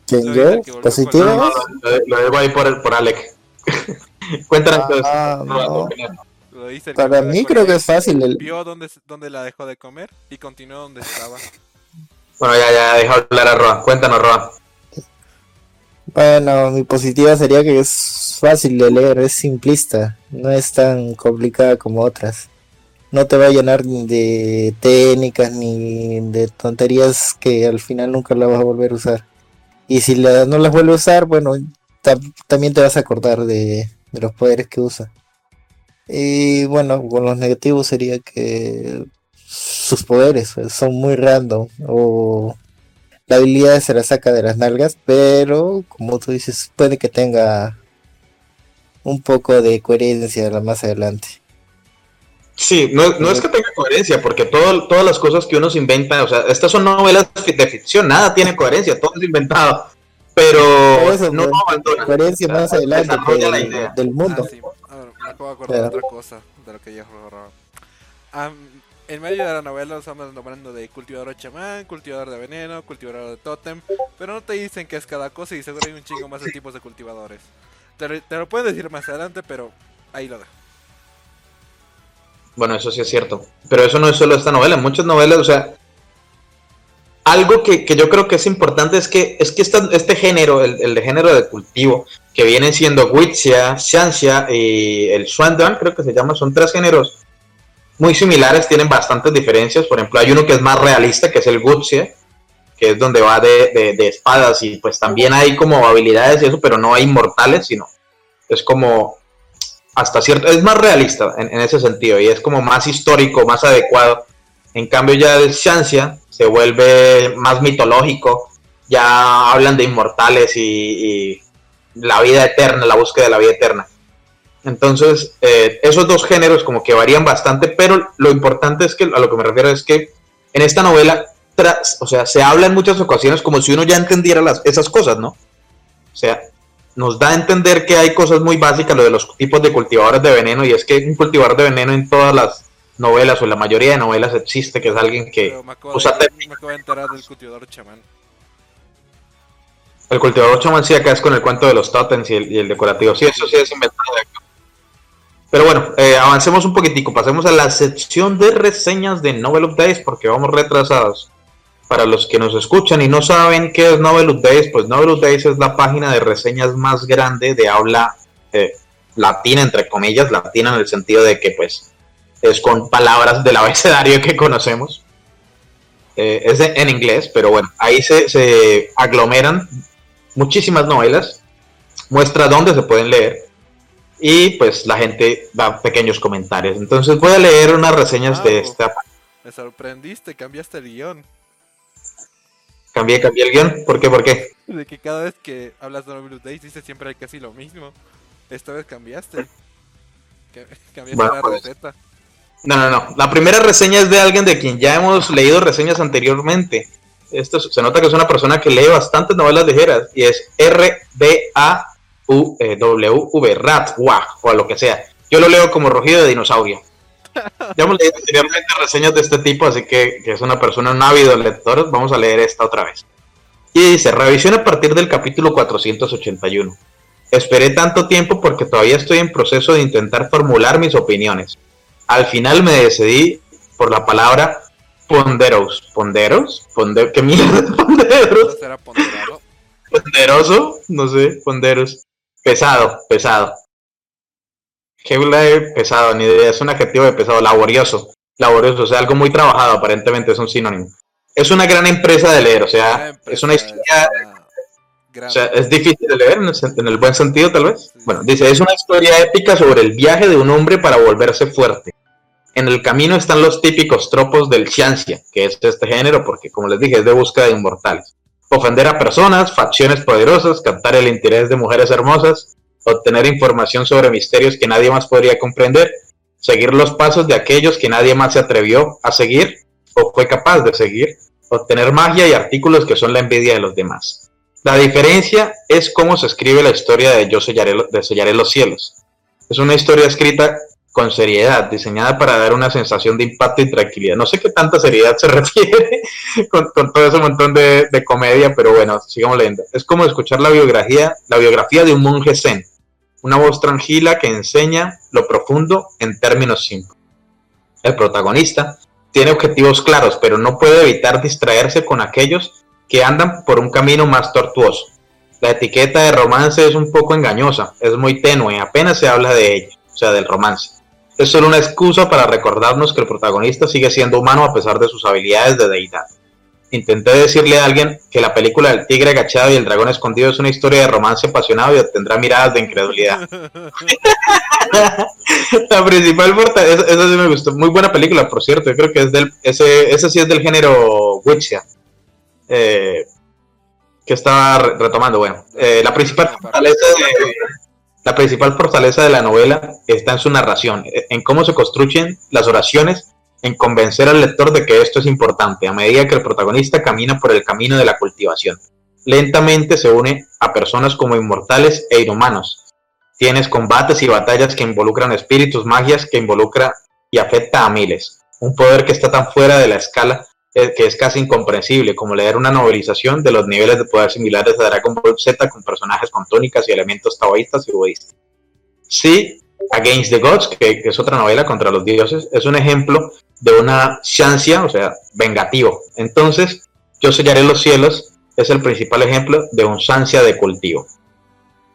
¿Quién Lo yo? dice que volvió ¿Positiva? No, no, lo, dejo ahí por, por Alec. cuéntanos, Ah, tu no. opinión. Lo dice el Para mí creo que es fácil. El... Vio dónde, dónde la dejó de comer y continuó donde estaba. Bueno, ya, ya, deja hablar a Roa. Cuéntanos, Roa. Bueno, mi positiva sería que es fácil de leer, es simplista, no es tan complicada como otras. No te va a llenar ni de técnicas ni de tonterías que al final nunca la vas a volver a usar. Y si la- no las vuelves a usar, bueno, ta- también te vas a acordar de, de los poderes que usa. Y bueno, con los negativos sería que sus poderes pues, son muy random o la habilidad se la saca de las nalgas, pero como tú dices, puede que tenga un poco de coherencia la- más adelante. Sí, no, no es que tenga coherencia, porque todo, todas las cosas que uno se inventa, o sea, estas son novelas de ficción, nada tiene coherencia, todo es inventado, pero eso, no abandona. Coherencia más adelante que desarrolla la del, idea. del mundo. Ah, sí. A ver, me acabo de acordar de otra cosa de lo que ya Roba. Am, en medio de la novela estamos nombrando de cultivador de chamán, cultivador de veneno, cultivador de tótem, pero no te dicen qué es cada cosa y seguro hay un chingo más de tipos de cultivadores. Te, lo- te lo pueden decir más adelante, pero ahí lo dejo. Bueno, eso sí es cierto, pero eso no es solo esta novela, muchas novelas, o sea, algo que, que yo creo que es importante es que, es que este género, el, el género de cultivo, que vienen siendo Wixia, Xianxia y el Swandan, creo que se llama, son tres géneros muy similares, tienen bastantes diferencias. Por ejemplo, hay uno que es más realista, que es el Guxia, que es donde va de, de- de espadas y pues también hay como habilidades y eso, pero no hay inmortales, sino es como hasta cierto, es más realista en ese sentido y es como más histórico, más adecuado. En cambio ya el Xianxia se vuelve más mitológico, ya hablan de inmortales y, la vida eterna, la búsqueda de la vida eterna. Entonces, eh, esos dos géneros como que varían bastante, pero lo importante es que a lo que me refiero es que en esta novela, o sea, se habla en muchas ocasiones como si uno ya entendiera las, esas cosas, ¿no? O sea, nos da a entender que hay cosas muy básicas, lo de los tipos de cultivadores de veneno, y es que un cultivador de veneno en todas las novelas o en la mayoría de novelas existe, que es alguien que Pero me acabo, usa de, técnica. me acabo de enterar del cultivador chamán. El cultivador chamán sí acá es con el cuento de los totems y el, y el decorativo. Sí, eso sí es inventado de acá. Pero bueno, eh, avancemos un poquitico. Pasemos a la sección de reseñas de Novel Updates porque vamos retrasados. Para los que nos escuchan y no saben qué es Novel Updates, pues Novel Updates es la página de reseñas más grande de habla eh, latina, entre comillas, latina en el sentido de que pues es con palabras del abecedario que conocemos. Eh, es de- en inglés, pero bueno, ahí se, se aglomeran muchísimas novelas, muestra dónde se pueden leer y pues la gente da pequeños comentarios. Entonces voy a leer unas reseñas de esta. Me sorprendiste, cambiaste el guion. Cambié, cambié el guion. ¿Por qué? ¿Por qué? De que cada vez que hablas de Marvelous Days dices siempre casi lo mismo. Esta vez cambiaste. Ca- Cambiaste Bueno, la pues. receta. No, no, no. La primera reseña es de alguien de quien ya hemos leído reseñas anteriormente. Esto es- se nota que es una persona que lee bastantes novelas ligeras y es R-D-A-U-W-V, Rat, Wah, o a lo que sea. Yo lo leo como Rojido de Dinosaurio. Ya hemos leído anteriormente reseñas de este tipo, así que, que es una persona, un ávido lector. Vamos a leer esta otra vez. Y dice, revisión a partir del capítulo 481. Esperé tanto tiempo porque todavía estoy en proceso de intentar formular mis opiniones. Al final me decidí por la palabra ponderos. ¿Ponderos? Ponder ¿Qué mierda es ponderos? Ponderado. ¿Ponderoso? No sé, ponderos. Pesado, pesado. Heula pesado, ni idea, es un adjetivo de pesado, laborioso. Laborioso, o sea, algo muy trabajado, aparentemente es un sinónimo. Es una gran empresa de leer, o sea, es una historia o sea, es difícil de leer en el, sen- en el buen sentido, tal vez. Sí. Bueno, dice, es una historia épica sobre el viaje de un hombre para volverse fuerte. En el camino están los típicos tropos del ciencia, que es este género, porque como les dije, es de búsqueda de inmortales. Ofender a personas, facciones poderosas, captar el interés de mujeres hermosas, obtener información sobre misterios que nadie más podría comprender, seguir los pasos de aquellos que nadie más se atrevió a seguir o fue capaz de seguir, obtener magia y artículos que son la envidia de los demás. La diferencia es cómo se escribe la historia de Yo sellaré, los cielos. Es una historia escrita con seriedad, diseñada para dar una sensación de impacto y tranquilidad. No sé qué tanta seriedad se refiere con, todo ese montón de, de comedia, pero bueno, sigamos leyendo. Es como escuchar la biografía, la biografía de un monje zen, una voz tranquila que enseña lo profundo en términos simples. El protagonista tiene objetivos claros, pero no puede evitar distraerse con aquellos que andan por un camino más tortuoso. La etiqueta de romance es un poco engañosa, es muy tenue, apenas se habla de ella, o sea, del romance. Es solo una excusa para recordarnos que el protagonista sigue siendo humano a pesar de sus habilidades de deidad. Intenté decirle a alguien que la película del tigre agachado y el dragón escondido es una historia de romance apasionado y obtendrá miradas de incredulidad. la principal fortaleza, esa, sí me gustó, muy buena película, por cierto, yo creo que es del, ese, ese sí es del género Wuxia. Eh, que estaba re- retomando, bueno, eh, la principal fortaleza de, la principal fortaleza de la novela está en su narración, eh, en cómo se construyen las oraciones, en convencer al lector de que esto es importante, a medida que el protagonista camina por el camino de la cultivación. Lentamente se une a personas como inmortales e inhumanos. Tienes combates y batallas que involucran espíritus, magias que involucra y afecta a miles. Un poder que está tan fuera de la escala que es casi incomprensible, como leer una novelización de los niveles de poder similares a Dragon Ball Z con personajes con túnicas y elementos taoístas y budistas. Sí, Against the Gods, que, es otra novela contra los dioses, es un ejemplo de una chancia, o sea, vengativo. Entonces, Yo sellaré los cielos es el principal ejemplo de un sancia de cultivo.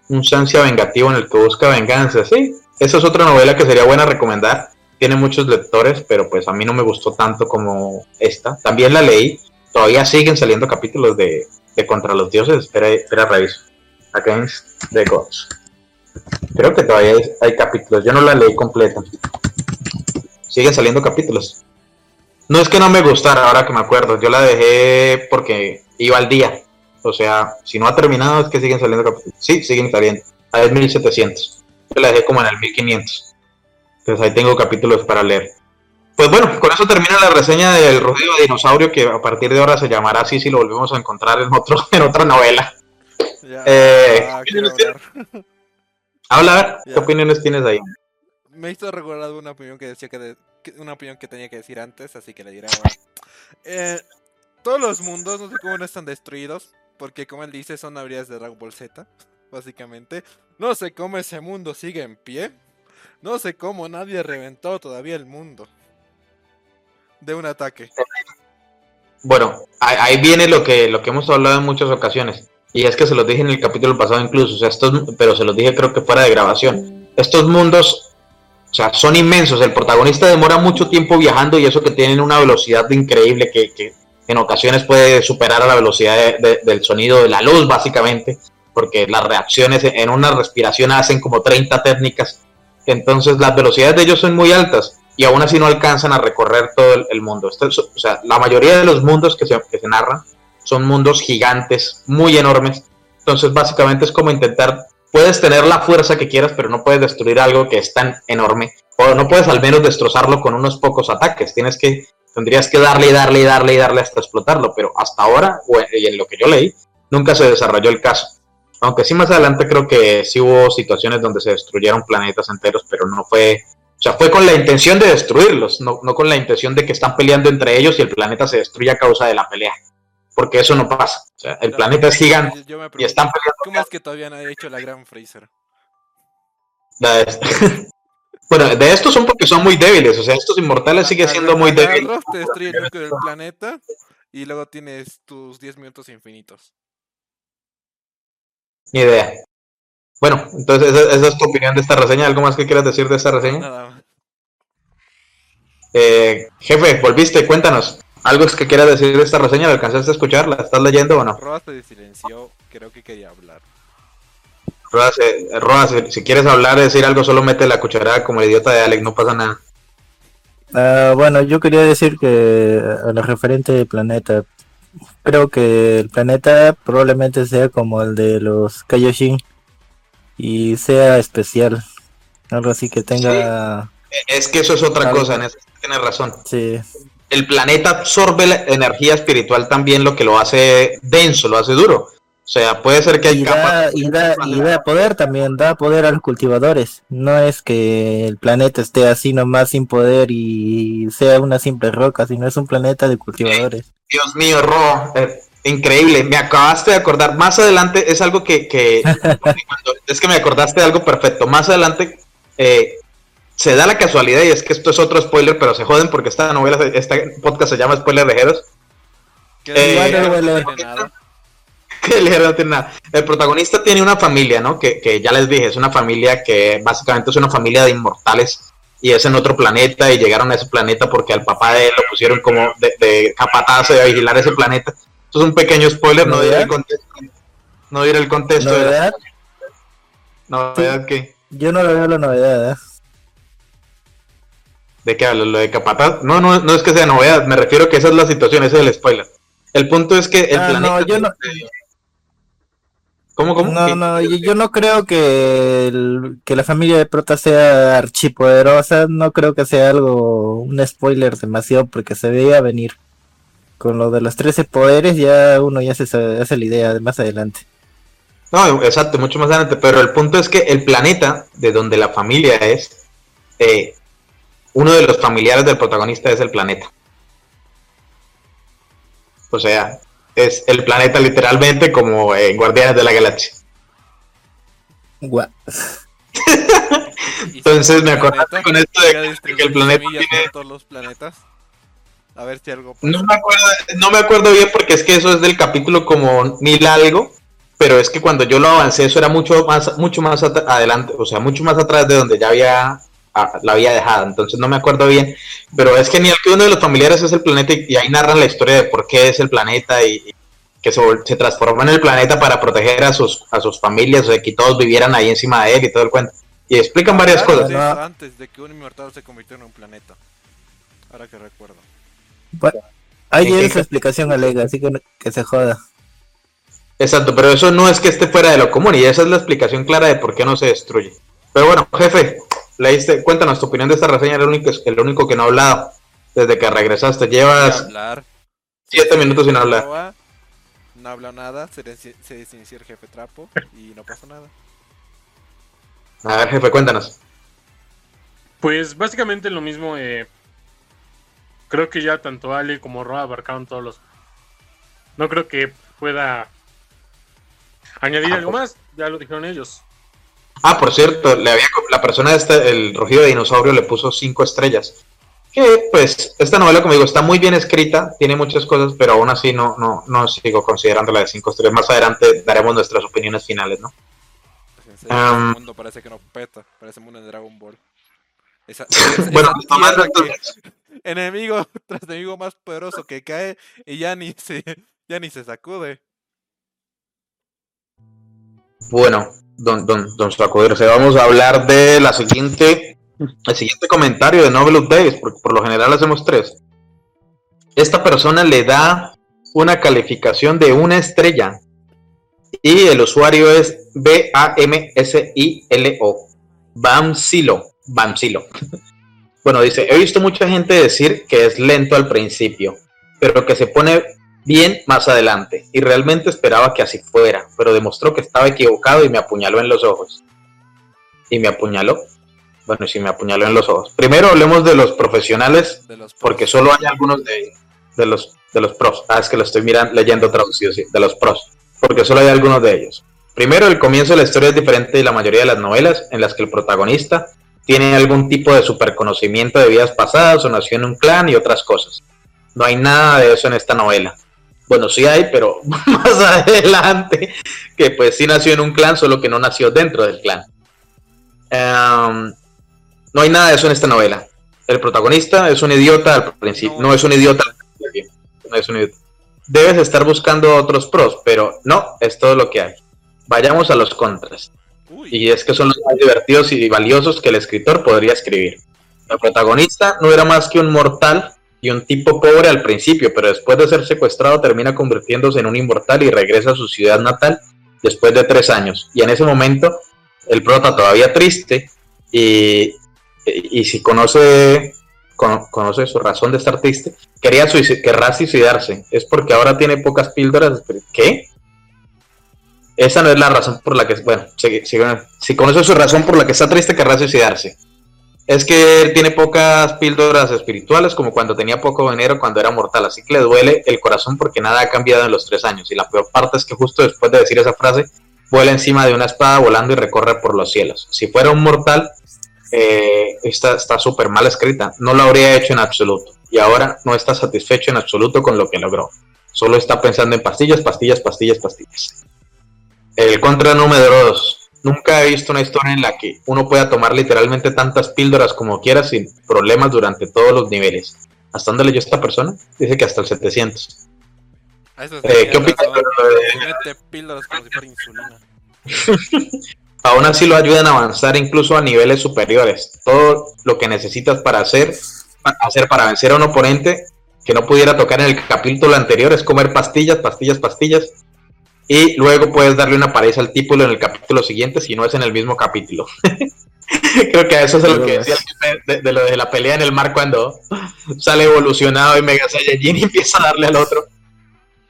Un sancia vengativo en el que busca venganza, sí. Esa es otra novela que sería buena recomendar. Tiene muchos lectores, pero pues a mí no me gustó tanto como esta. También la leí. Todavía siguen saliendo capítulos de, de Contra los Dioses. Espera, espera, reviso. Against the Gods. Creo que todavía hay, hay capítulos. Yo no la leí completa. Siguen saliendo capítulos. No es que no me gustara, ahora que me acuerdo. Yo la dejé porque iba al día. O sea, si no ha terminado es que siguen saliendo capítulos. Sí, siguen saliendo. Es 1700. Yo la dejé como en el 1500. Entonces ahí tengo capítulos para leer. Pues bueno, con eso termina la reseña del rugido de dinosaurio que a partir de ahora se llamará así si lo volvemos a encontrar en, otro, en otra novela. Ya, Eh, ah, quiero ¿quieres hablar. Habla, a ver, ¿qué Ya. opiniones tienes ahí? Me hizo recordar una opinión que decía que, de- que- una opinión que tenía que decir antes, así que le diré ahora. Eh, todos los mundos, no sé cómo no están destruidos, porque como él dice, son habilidades de Dragon Ball Z, básicamente. No sé cómo ese mundo sigue en pie. No sé cómo nadie reventó todavía el mundo. De un ataque. Bueno, ahí, viene lo que, lo que hemos hablado en muchas ocasiones. Y es que se los dije en el capítulo pasado incluso, o sea, estos, pero se los dije creo que fuera de grabación. Estos mundos, o sea, son inmensos. El protagonista demora mucho tiempo viajando y eso que tienen una velocidad increíble que, que en ocasiones puede superar a la velocidad de- de- del sonido de la luz, básicamente, porque las reacciones en una respiración hacen como 30 técnicas. Entonces las velocidades de ellos son muy altas y aún así no alcanzan a recorrer todo el, mundo. O sea, la mayoría de los mundos que se, que se narran son mundos gigantes, muy enormes. Entonces, básicamente es como intentar, puedes tener la fuerza que quieras, pero no puedes destruir algo que es tan enorme, o no puedes al menos destrozarlo con unos pocos ataques. Tienes que, tendrías que darle y darle y darle y darle hasta explotarlo, pero hasta ahora, y en lo que yo leí, nunca se desarrolló el caso. Aunque sí más adelante creo que sí hubo situaciones donde se destruyeron planetas enteros, pero no fue o sea, fue con la intención de destruirlos, no, con la intención de que están peleando entre ellos y el planeta se destruye a causa de la pelea. Porque eso no pasa. O sea, el planeta es gigante y están peleando. ¿Cómo es que todavía no ha hecho la gran Freezer? bueno, de estos son porque son muy débiles. O sea, estos inmortales siguen siendo muy débiles. Te destruye el núcleo del planeta y luego tienes tus 10 minutos infinitos. Ni idea. Bueno, entonces esa, es tu opinión de esta reseña. ¿Algo más que quieras decir de esta reseña? Nada más. Eh, jefe, volviste, cuéntanos. ¿Algo que quieras decir de esta reseña? ¿La alcanzaste a escuchar? ¿La estás leyendo o no? Roa se silenció, creo que quería hablar. Roa, si, quieres hablar, decir algo, solo mete la cucharada como el idiota de Alex, no pasa nada. Ah, bueno, yo quería decir que a lo referente del planeta, creo que el planeta probablemente sea como el de los Kaioshin y sea especial. Algo así que tenga. Es que eso es otra cosa, en eso tienes razón. Sí. El planeta absorbe la energía espiritual también, lo que lo hace denso, lo hace duro. O sea, puede ser que hay y da, y, da, poder también, da poder a los cultivadores. No es que el planeta esté así nomás sin poder y sea una simple roca, sino es un planeta de cultivadores. Dios mío, Ro, eh, Increíble, me acabaste de acordar. Más adelante es algo que, es que me acordaste de algo perfecto. Más adelante eh, se da la casualidad y es que esto es otro spoiler, pero se joden porque esta novela, este podcast se llama Spoiler de Heros. Eh, no tiene nada. El protagonista tiene una familia, ¿no? Que, que ya les dije, es una familia que básicamente es una familia de inmortales y es en otro planeta y llegaron a ese planeta porque al papá de él lo pusieron como de, de capataz de vigilar ese planeta esto es un pequeño spoiler, no diré el contexto. No diré el contexto. ¿Novedad? De ¿Novedad qué? Yo no le veo la novedad, ¿eh? ¿De qué hablo? ¿Lo de Capataz? No, no, no es que sea novedad, me refiero que esa es la situación, ese es el spoiler. El punto es que el ah, planeta... No, yo no... ¿Cómo, cómo? No, no, yo, no creo que, que la familia de Prota sea archipoderosa, no creo que sea algo, un spoiler demasiado, porque se veía venir con lo de los 13 poderes ya uno ya se hace la idea de más adelante. No, exacto, mucho más adelante, pero el punto es que el planeta de donde la familia es, eh, uno de los familiares del protagonista es el planeta. O sea, es el planeta literalmente como en Guardianes de la Galaxia. Entonces me acordaste con esto de que el planeta tiene todos los planetas. A ver si algo. No me, acuerdo, no me acuerdo bien porque es que eso es del capítulo como mil algo. Pero es que cuando yo lo avancé, eso era mucho más, mucho más adelante, o sea, mucho más atrás de donde ya había la había dejado, entonces no me acuerdo bien, pero es genial que uno de los familiares es el planeta y, ahí narran la historia de por qué es el planeta y, que se, se, transformó en el planeta para proteger a sus, a sus familias, o sea, que todos vivieran ahí encima de él y todo el cuento. Y explican varias cosas. Antes de que un inmortal se convirtiera en un planeta, ahora que recuerdo. Bueno, ahí tiene su explicación alega, así que que se joda. Exacto, pero eso no es que esté fuera de lo común y esa es la explicación clara de por qué no se destruye. Pero bueno, jefe, leíste, cuéntanos tu opinión de esta reseña, el único, el único que no ha hablado desde que regresaste. Llevas siete minutos sin hablar. No habla nada, se, se desinició el jefe trapo y no pasó nada. A ver, jefe, cuéntanos. Pues básicamente lo mismo, eh, creo que ya tanto Ale como Roa abarcaron todos los. No creo que pueda añadir ah, algo más, ya lo dijeron ellos. Ah, por cierto, le había, la persona de este, el rugido de dinosaurio le puso cinco estrellas. Que pues esta novela, como digo, está muy bien escrita, tiene muchas cosas, pero aún así no, no, no sigo considerando la de cinco estrellas. Más adelante daremos nuestras opiniones finales, ¿no? Um, mundo parece que no peta, parece mundo de Dragon Ball. bueno, enemigo tras enemigo más poderoso que cae y ya ni se, ya ni se sacude. Bueno, don, don, don vamos a hablar de la siguiente, el siguiente comentario de Novel Days, porque por lo general hacemos tres. Esta persona le da una calificación de una estrella. Y el usuario es B-A-M-S-I-L-O. Bamsilo. Bamsilo. Bueno, dice, he visto mucha gente decir que es lento al principio, pero que se pone bien más adelante. Y realmente esperaba que así fuera, pero demostró que estaba equivocado y me apuñaló en los ojos. Y me apuñaló. Bueno, sí, me apuñaló en los ojos. Primero hablemos de los profesionales, De los porque solo hay algunos de, de los de los pros. Ah, es que lo estoy mirando, leyendo traducido, sí, de los pros. Porque solo hay algunos de ellos. Primero, el comienzo de la historia es diferente de la mayoría de las novelas, en las que el protagonista tiene algún tipo de superconocimiento de vidas pasadas o nació en un clan y otras cosas. No hay nada de eso en esta novela. Bueno, sí hay, pero más adelante, que pues sí nació en un clan, solo que no nació dentro del clan. Em, no hay nada de eso en esta novela. El protagonista es un idiota al principio, no, No. es un idiota al principio, no es un idiota. Debes estar buscando otros pros, pero no, es todo lo que hay. Vayamos a los contras. Uy, Y es que son los más divertidos y valiosos que el escritor podría escribir. El protagonista no era más que un mortal y un tipo pobre al principio, pero después de ser secuestrado termina convirtiéndose en un inmortal y regresa a su ciudad natal después de tres años. Y en ese momento el prota todavía triste y, y si conoce, cono- conoce su razón de estar triste, quería querrá suicidarse. Es porque ahora tiene pocas píldoras. ¿Qué? Esa no es la razón por la que, bueno, si, si conoce su razón por la que está triste, querrá suicidarse. Es que él tiene pocas píldoras espirituales, como cuando tenía poco dinero cuando era mortal, así que le duele el corazón porque nada ha cambiado en los tres años. Y la peor parte es que justo después de decir esa frase, vuela encima de una espada volando y recorre por los cielos. Si fuera un mortal, eh, está súper mal escrita, no lo habría hecho en absoluto. Y ahora no está satisfecho en absoluto con lo que logró. Solo está pensando en pastillas, pastillas, pastillas, pastillas. El contra número 2. Nunca he visto una historia en la que uno pueda tomar literalmente tantas píldoras como quiera sin problemas durante todos los niveles. ¿Hasta dónde leyó esta persona? Dice que hasta el 700. a eso Eh, ¿Qué opinas de lo de- Mete píldoras como si fuera insulina. Aún así lo ayudan a avanzar incluso a niveles superiores. Todo lo que necesitas para hacer, para hacer para vencer a un oponente que no pudiera tocar en el capítulo anterior es comer pastillas, pastillas, pastillas. Y luego puedes darle una pareja al título en el capítulo siguiente si no es en el mismo capítulo. Creo que a eso es lo que decía el jefe de, de lo de la pelea en el mar cuando sale evolucionado y Mega Saiyajin y empieza a darle al otro.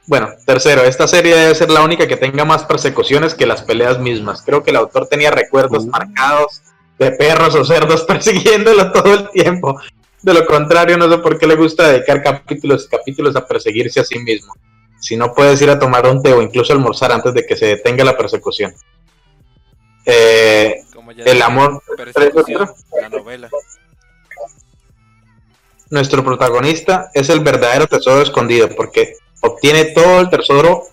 Bueno, tercero, esta serie debe ser la única que tenga más persecuciones que las peleas mismas. Creo que el autor tenía recuerdos Uh. marcados de perros o cerdos persiguiéndolo todo el tiempo. De lo contrario, no sé por qué le gusta dedicar capítulos y capítulos a perseguirse a sí mismo. Si no puedes ir a tomar un té o incluso almorzar antes de que se detenga la persecución. Eh, el amor la novela. nuestro protagonista es el verdadero tesoro escondido porque obtiene todo el tesoro,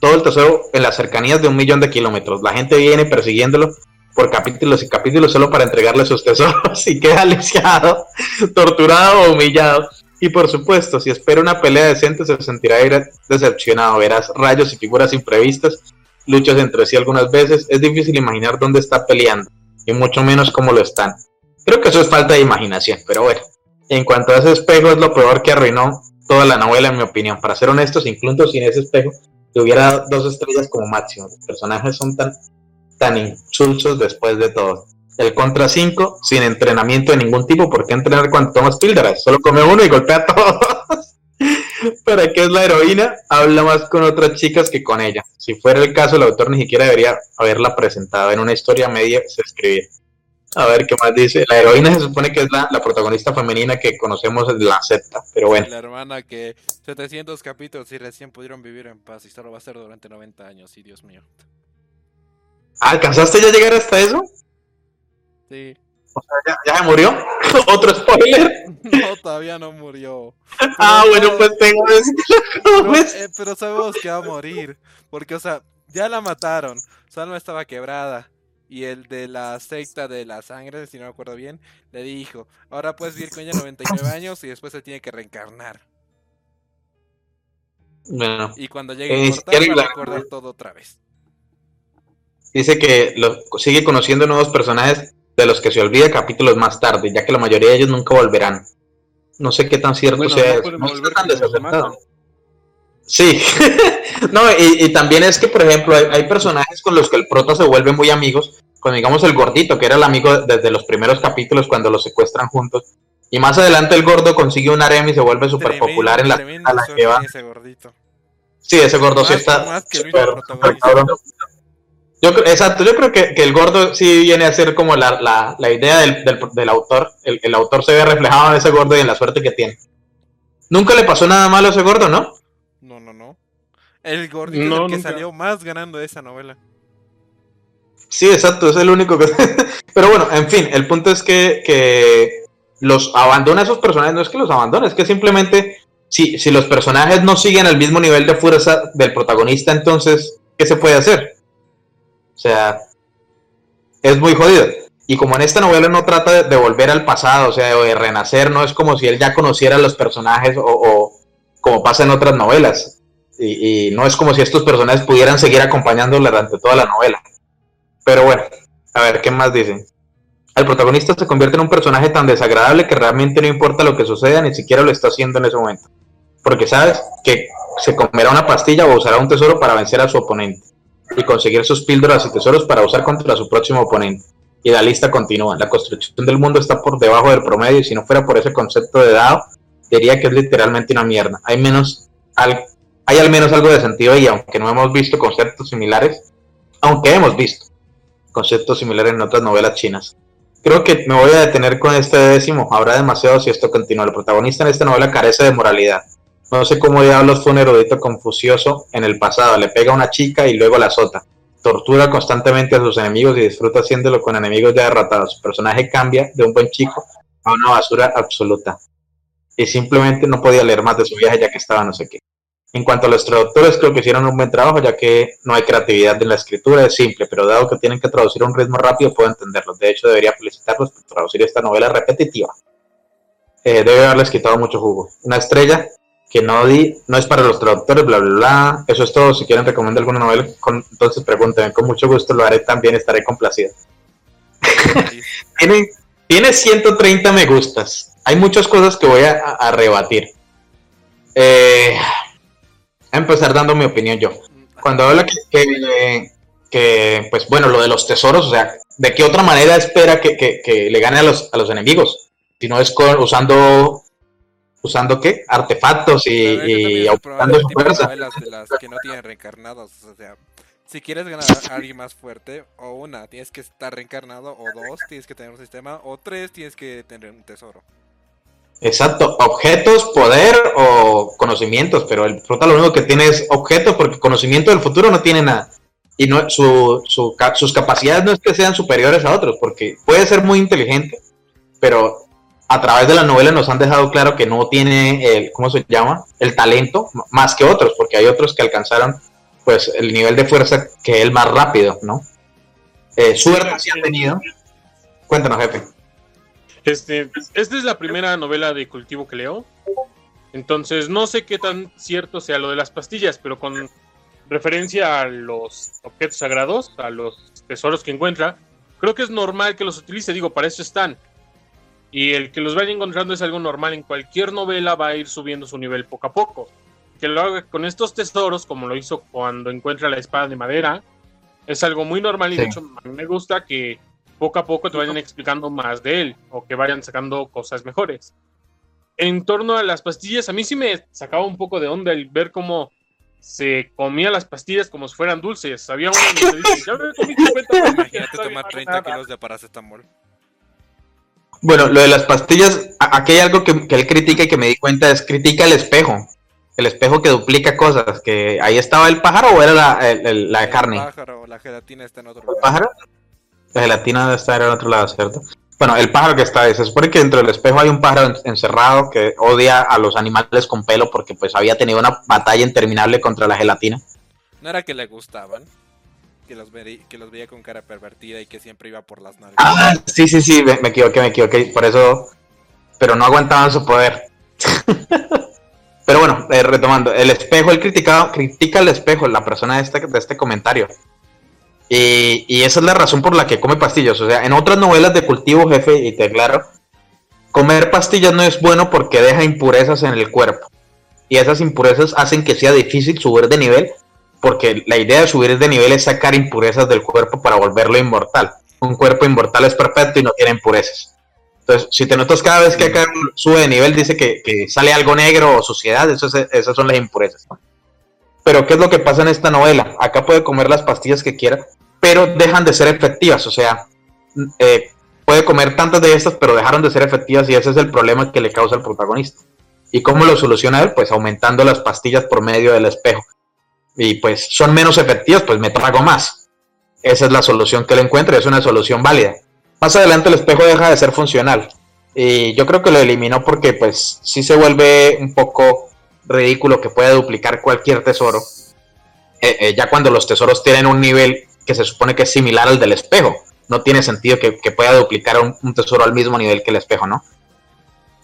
todo el tesoro en las cercanías de un millón de kilómetros. La gente viene persiguiéndolo por capítulos y capítulos solo para entregarle sus tesoros y queda lisiado, torturado o humillado. Y por supuesto, si espera una pelea decente se sentirá decepcionado. Verás rayos y figuras imprevistas, luchas entre sí algunas veces. Es difícil imaginar dónde está peleando y mucho menos cómo lo están. Creo que eso es falta de imaginación, pero bueno. En cuanto a ese espejo, es lo peor que arruinó toda la novela, en mi opinión. Para ser honestos, incluso sin ese espejo, dado dos estrellas como máximo. Los personajes son tan, tan insulsos después de todo. El contra 5, sin entrenamiento de ningún tipo, ¿por qué entrenar cuando tomas píldoras? Solo come uno y golpea a todos. ¿Para qué es la heroína? Habla más con otras chicas que con ella. Si fuera el caso, el autor ni siquiera debería haberla presentado en una historia media se escribir. A ver qué más dice. La heroína se supone que es la, la protagonista femenina que conocemos de la secta, pero bueno. La hermana que 700 capítulos y recién pudieron vivir en paz y solo va a ser durante 90 años, y Dios mío. ¿Alcanzaste ya a llegar hasta eso? Sí. O sea, ¿ya, ya se murió? ¿Otro spoiler? No, todavía no murió. Ah, bueno, pues tengo que decirlo. Pero, eh, pero sabemos que va a morir. Porque, o sea, ya la mataron. Su alma estaba quebrada. Y el de la secta de la sangre, si no me acuerdo bien, le dijo, ahora puedes vivir con ella 99 años y después se tiene que reencarnar. Bueno, Y cuando llegue Eh, a ni siquiera va a recordar todo otra vez. dice que lo, sigue conociendo nuevos personajes de los que se olvida capítulos más tarde, ya que la mayoría de ellos nunca volverán. No sé qué tan cierto Bueno, sea no eso. No está tan desacertado. Sí, no, y, y, también es que, por ejemplo, hay, hay, personajes con los que el prota se vuelve muy amigos, con digamos el gordito, que era el amigo desde los primeros capítulos cuando los secuestran juntos, y más adelante el gordo consigue un harem y se vuelve súper popular en la, a la que va. Ese gordito. Sí, ese gordo sí está más que el súper- Yo, exacto, yo creo que, que el gordo sí viene a ser como la, la, la idea del, del, del autor. El, el autor se ve reflejado en ese gordo y en la suerte que tiene. Nunca le pasó nada malo a ese gordo, ¿no? No, no, no. El gordito No, es el que nunca. salió más ganando de esa novela. Sí, exacto, es el único que... Pero bueno, en fin, el punto es que, que los abandona a esos personajes, no es que los abandone, es que simplemente si, si los personajes no siguen al mismo nivel de fuerza del protagonista, entonces, ¿qué se puede hacer? O sea, es muy jodido. Y como en esta novela no trata de, volver al pasado, o sea, de renacer, no es como si él ya conociera a los personajes o, o como pasa en otras novelas. Y, y no es como si estos personajes pudieran seguir acompañándole durante toda la novela. Pero bueno, a ver, ¿qué más dicen? El protagonista se convierte en un personaje tan desagradable que realmente no importa lo que suceda, ni siquiera lo está haciendo en ese momento. Porque sabes que se comerá una pastilla o usará un tesoro para vencer a su oponente y conseguir sus píldoras y tesoros para usar contra su próximo oponente. Y la lista continúa. La construcción del mundo está por debajo del promedio y si no fuera por ese concepto de dado, diría que es literalmente una mierda. Hay menos al- hay al menos algo de sentido ahí, aunque no hemos visto conceptos similares, aunque hemos visto conceptos similares en otras novelas chinas. Creo que me voy a detener con este décimo. Habrá demasiado si esto continúa. El protagonista en esta novela carece de moralidad. No sé cómo diablos fue un erudito confucioso en el pasado. Le pega a una chica y luego la azota. Tortura constantemente a sus enemigos y disfruta haciéndolo con enemigos ya derrotados. Su personaje cambia de un buen chico a una basura absoluta. Y simplemente no podía leer más de su viaje ya que estaba no sé qué. En cuanto a los traductores, creo que hicieron un buen trabajo, ya que no hay creatividad en la escritura, es simple, pero dado que tienen que traducir a un ritmo rápido, puedo entenderlo. De hecho, debería felicitarlos por traducir esta novela repetitiva. Eh, debe haberles quitado mucho jugo. Una estrella que no di, no es para los traductores, bla, bla, bla. Eso es todo. Si quieren recomendar alguna novela, con- entonces pregúntenme. Con mucho gusto lo haré también, estaré complacido. Tiene, tiene 130 me gustas. Hay muchas cosas que voy a, rebatir. Eh, voy a empezar dando mi opinión yo. Cuando habla que, que, que, pues bueno, lo de los tesoros, o sea, ¿de qué otra manera espera que, que- que le gane a los, a los enemigos? Si no es con- usando, ¿usando qué? Artefactos y, y aumentando su de fuerza. novelas de las que no tienen reencarnados. O sea, si quieres ganar a alguien más fuerte, o una, tienes que estar reencarnado, o dos, tienes que tener un sistema, o tres, tienes que tener un tesoro. Exacto, objetos, poder o conocimientos, pero el prota lo único que tiene es objetos porque conocimiento del futuro no tiene nada. Y no, su, su sus capacidades no es que sean superiores a otros, porque puede ser muy inteligente, pero a través de la novela nos han dejado claro que no tiene el, ¿cómo se llama? El talento más que otros, porque hay otros que alcanzaron pues el nivel de fuerza que él más rápido, ¿no? Eh, suerte sí ha tenido. Cuéntanos, jefe. Este, esta es la primera novela de cultivo que leo. Entonces, no sé qué tan cierto sea lo de las pastillas, pero con referencia a los objetos sagrados, a los tesoros que encuentra, creo que es normal que los utilice. Digo, para eso están. Y el que los vaya encontrando es algo normal. En cualquier novela va a ir subiendo su nivel poco a poco. Que lo haga con estos tesoros, como lo hizo cuando encuentra la espada de madera, es algo muy normal y de hecho a mí me gusta que poco a poco te vayan explicando más de él o que vayan sacando cosas mejores. En torno a las pastillas, a mí sí me sacaba un poco de onda el ver cómo se comía las pastillas como si fueran dulces. Había uno donde dice, ya me comí 50 pastillas, Imagínate no tomar sabe 30 nada". kilos de paracetamol. Bueno, lo de las pastillas, aquí hay algo que, que él critica y que me di cuenta, es critica el espejo. El espejo que duplica cosas, que ahí estaba el pájaro o era la, el- el- la El carne. pájaro, la gelatina está en otro ¿El lugar. pájaro? La gelatina estar en otro lado, ¿cierto? Bueno, el pájaro que está ahí, se supone que dentro del espejo hay un pájaro en- encerrado que odia a los animales con pelo porque pues había tenido una batalla interminable contra la gelatina. No era que le gustaban, que los, veri- que los veía con cara pervertida y que siempre iba por las nalgas. Ah, sí, sí, sí, me, me equivoqué, me equivoqué, por eso, pero no aguantaban su poder. pero bueno, eh, retomando, el espejo, él criticaba, critica el espejo, la persona de este, de este comentario. Y, y esa es la razón por la que come pastillas. O sea, en otras novelas de cultivo, jefe, y te aclaro, comer pastillas no es bueno porque deja impurezas en el cuerpo. y esas impurezas hacen que sea difícil subir de nivel, porque la idea de subir de nivel es sacar impurezas del cuerpo para volverlo inmortal. Un cuerpo inmortal es perfecto y no tiene impurezas. Entonces, si te notas cada vez que acá sube de nivel, dice que, que sale algo negro o suciedad, eso es- esas son las impurezas. Pero, ¿qué es lo que pasa en esta novela? Acá puede comer las pastillas que quiera, pero dejan de ser efectivas. O sea, eh, puede comer tantas de estas, pero dejaron de ser efectivas y ese es el problema que le causa al protagonista. ¿Y cómo lo soluciona él? Pues aumentando las pastillas por medio del espejo. Y pues son menos efectivas, pues me trago más. Esa es la solución que él encuentra, y es una solución válida. Más adelante el espejo deja de ser funcional. Y yo creo que lo eliminó porque pues sí se vuelve un poco ridículo que pueda duplicar cualquier tesoro. Eh, eh, ya cuando los tesoros tienen un nivel que se supone que es similar al del espejo. No tiene sentido que, que pueda duplicar un, un tesoro al mismo nivel que el espejo, ¿no?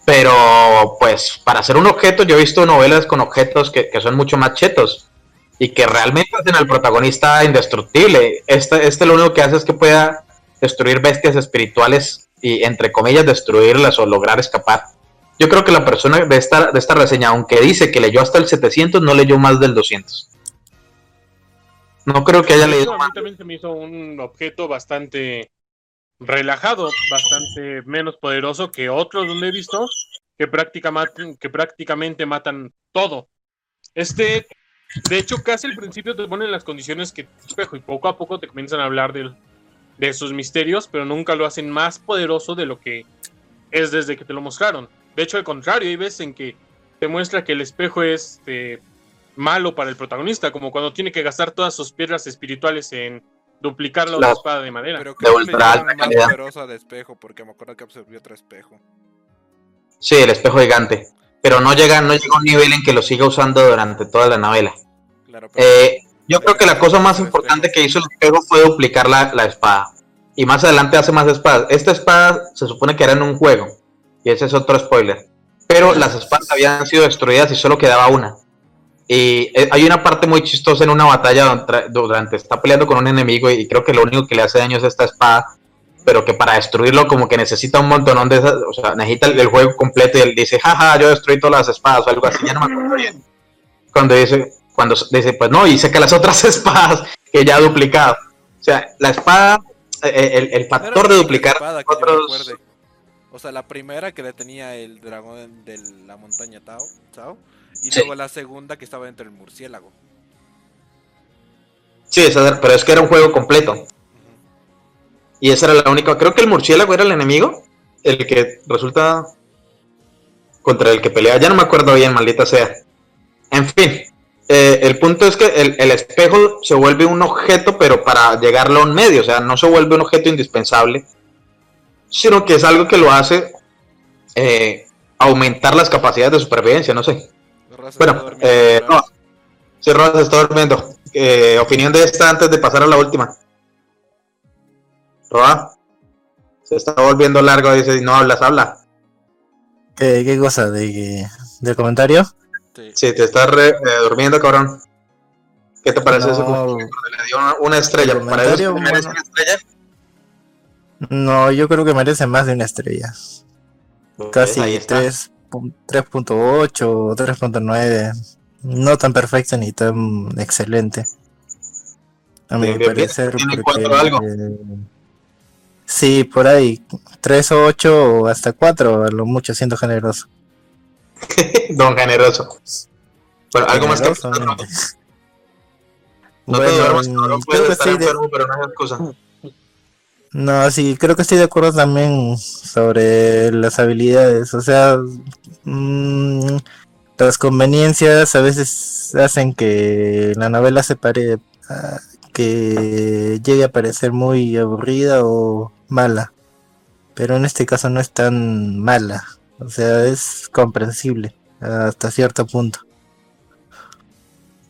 Pero pues para hacer un objeto yo he visto novelas con objetos que, que son mucho más chetos y que realmente hacen al protagonista indestructible. Este, este lo único que hace es que pueda destruir bestias espirituales y entre comillas destruirlas o lograr escapar. Yo creo que la persona de esta, de esta reseña, aunque dice que leyó hasta el 700, no leyó más del 200. No creo que haya leído más. también se me hizo un objeto bastante relajado, bastante menos poderoso que otros donde he visto que, que prácticamente matan todo. Este, de hecho, casi al principio te ponen las condiciones que espejo y poco a poco te comienzan a hablar del- de sus misterios, pero nunca lo hacen más poderoso de lo que es desde que te lo mostraron. De hecho, al contrario, hay veces en que te muestra que el espejo es eh, malo para el protagonista, como cuando tiene que gastar todas sus piedras espirituales en duplicar la La- espada de madera. Pero creo que le más poderoso al espejo porque me acuerdo que absorbió otro espejo. Sí, el espejo gigante. Pero no llega, no llega a un nivel en que lo siga usando durante toda la novela. Claro, pero Eh, yo creo que la cosa más importante que hizo el espejo fue duplicar la, la espada. Y más adelante hace más espadas. Esta espada se supone que era en un juego. Y ese es otro spoiler. Pero las espadas habían sido destruidas y solo quedaba una. Y eh, hay una parte muy chistosa en una batalla donde, durante está peleando con un enemigo y creo que lo único que le hace daño es esta espada. Pero que para destruirlo como que necesita un montón de esas, o sea, necesita el, el juego completo y él dice, jaja, yo destruí todas las espadas o algo así, ya no me acuerdo bien. Cuando dice, cuando dice, pues no, y saca las otras espadas que ya ha duplicado. O sea, la espada, eh, el, el era factor de duplicar que otros... O sea, la primera que le tenía el dragón de la montaña Tao, Tao y Sí. luego la segunda que estaba dentro del murciélago. Sí, pero es que era un juego completo. Y esa era la única. Creo que el murciélago era el enemigo. El que resulta contra el que pelea. Ya no me acuerdo bien, maldita sea. En fin. eh, el punto es que el, el espejo se vuelve un objeto, pero para llegarlo a un medio. O sea, no se vuelve un objeto indispensable. Sino que es algo que lo hace eh, aumentar las capacidades de supervivencia. No sé. Bueno, eh, no. Sí, Rosa está durmiendo. Eh, opinión de esta antes de pasar a la última. Se está volviendo largo, dice, no hablas, habla. ¿Qué, qué cosa? ¿De, ¿Del comentario? Sí. Sí, te estás re- eh, durmiendo, cabrón. ¿Qué te parece eso? No, Le dio una, una estrella. El ¿Para eso merece una estrella? no, yo creo que merece más de una estrella. Casi Ahí está. 3 pu- 3.8 o 3.9. No tan perfecto ni tan excelente. A mi parecer. Tiene porque, cuatro algo. eh, sí, por ahí. 3 o 8 o hasta 4, a lo mucho siendo generoso. Don generoso. Bueno, algo más que. No te Bueno, duermas, cabrón, creo puedes estar estoy de, enfermo, pero no es excusa. No, sí, creo que estoy de acuerdo también sobre las habilidades. O sea, mm, las conveniencias a veces hacen que la novela se pare, que llegue a parecer muy aburrida o mala. Pero en este caso no es tan mala. O sea, es comprensible hasta cierto punto.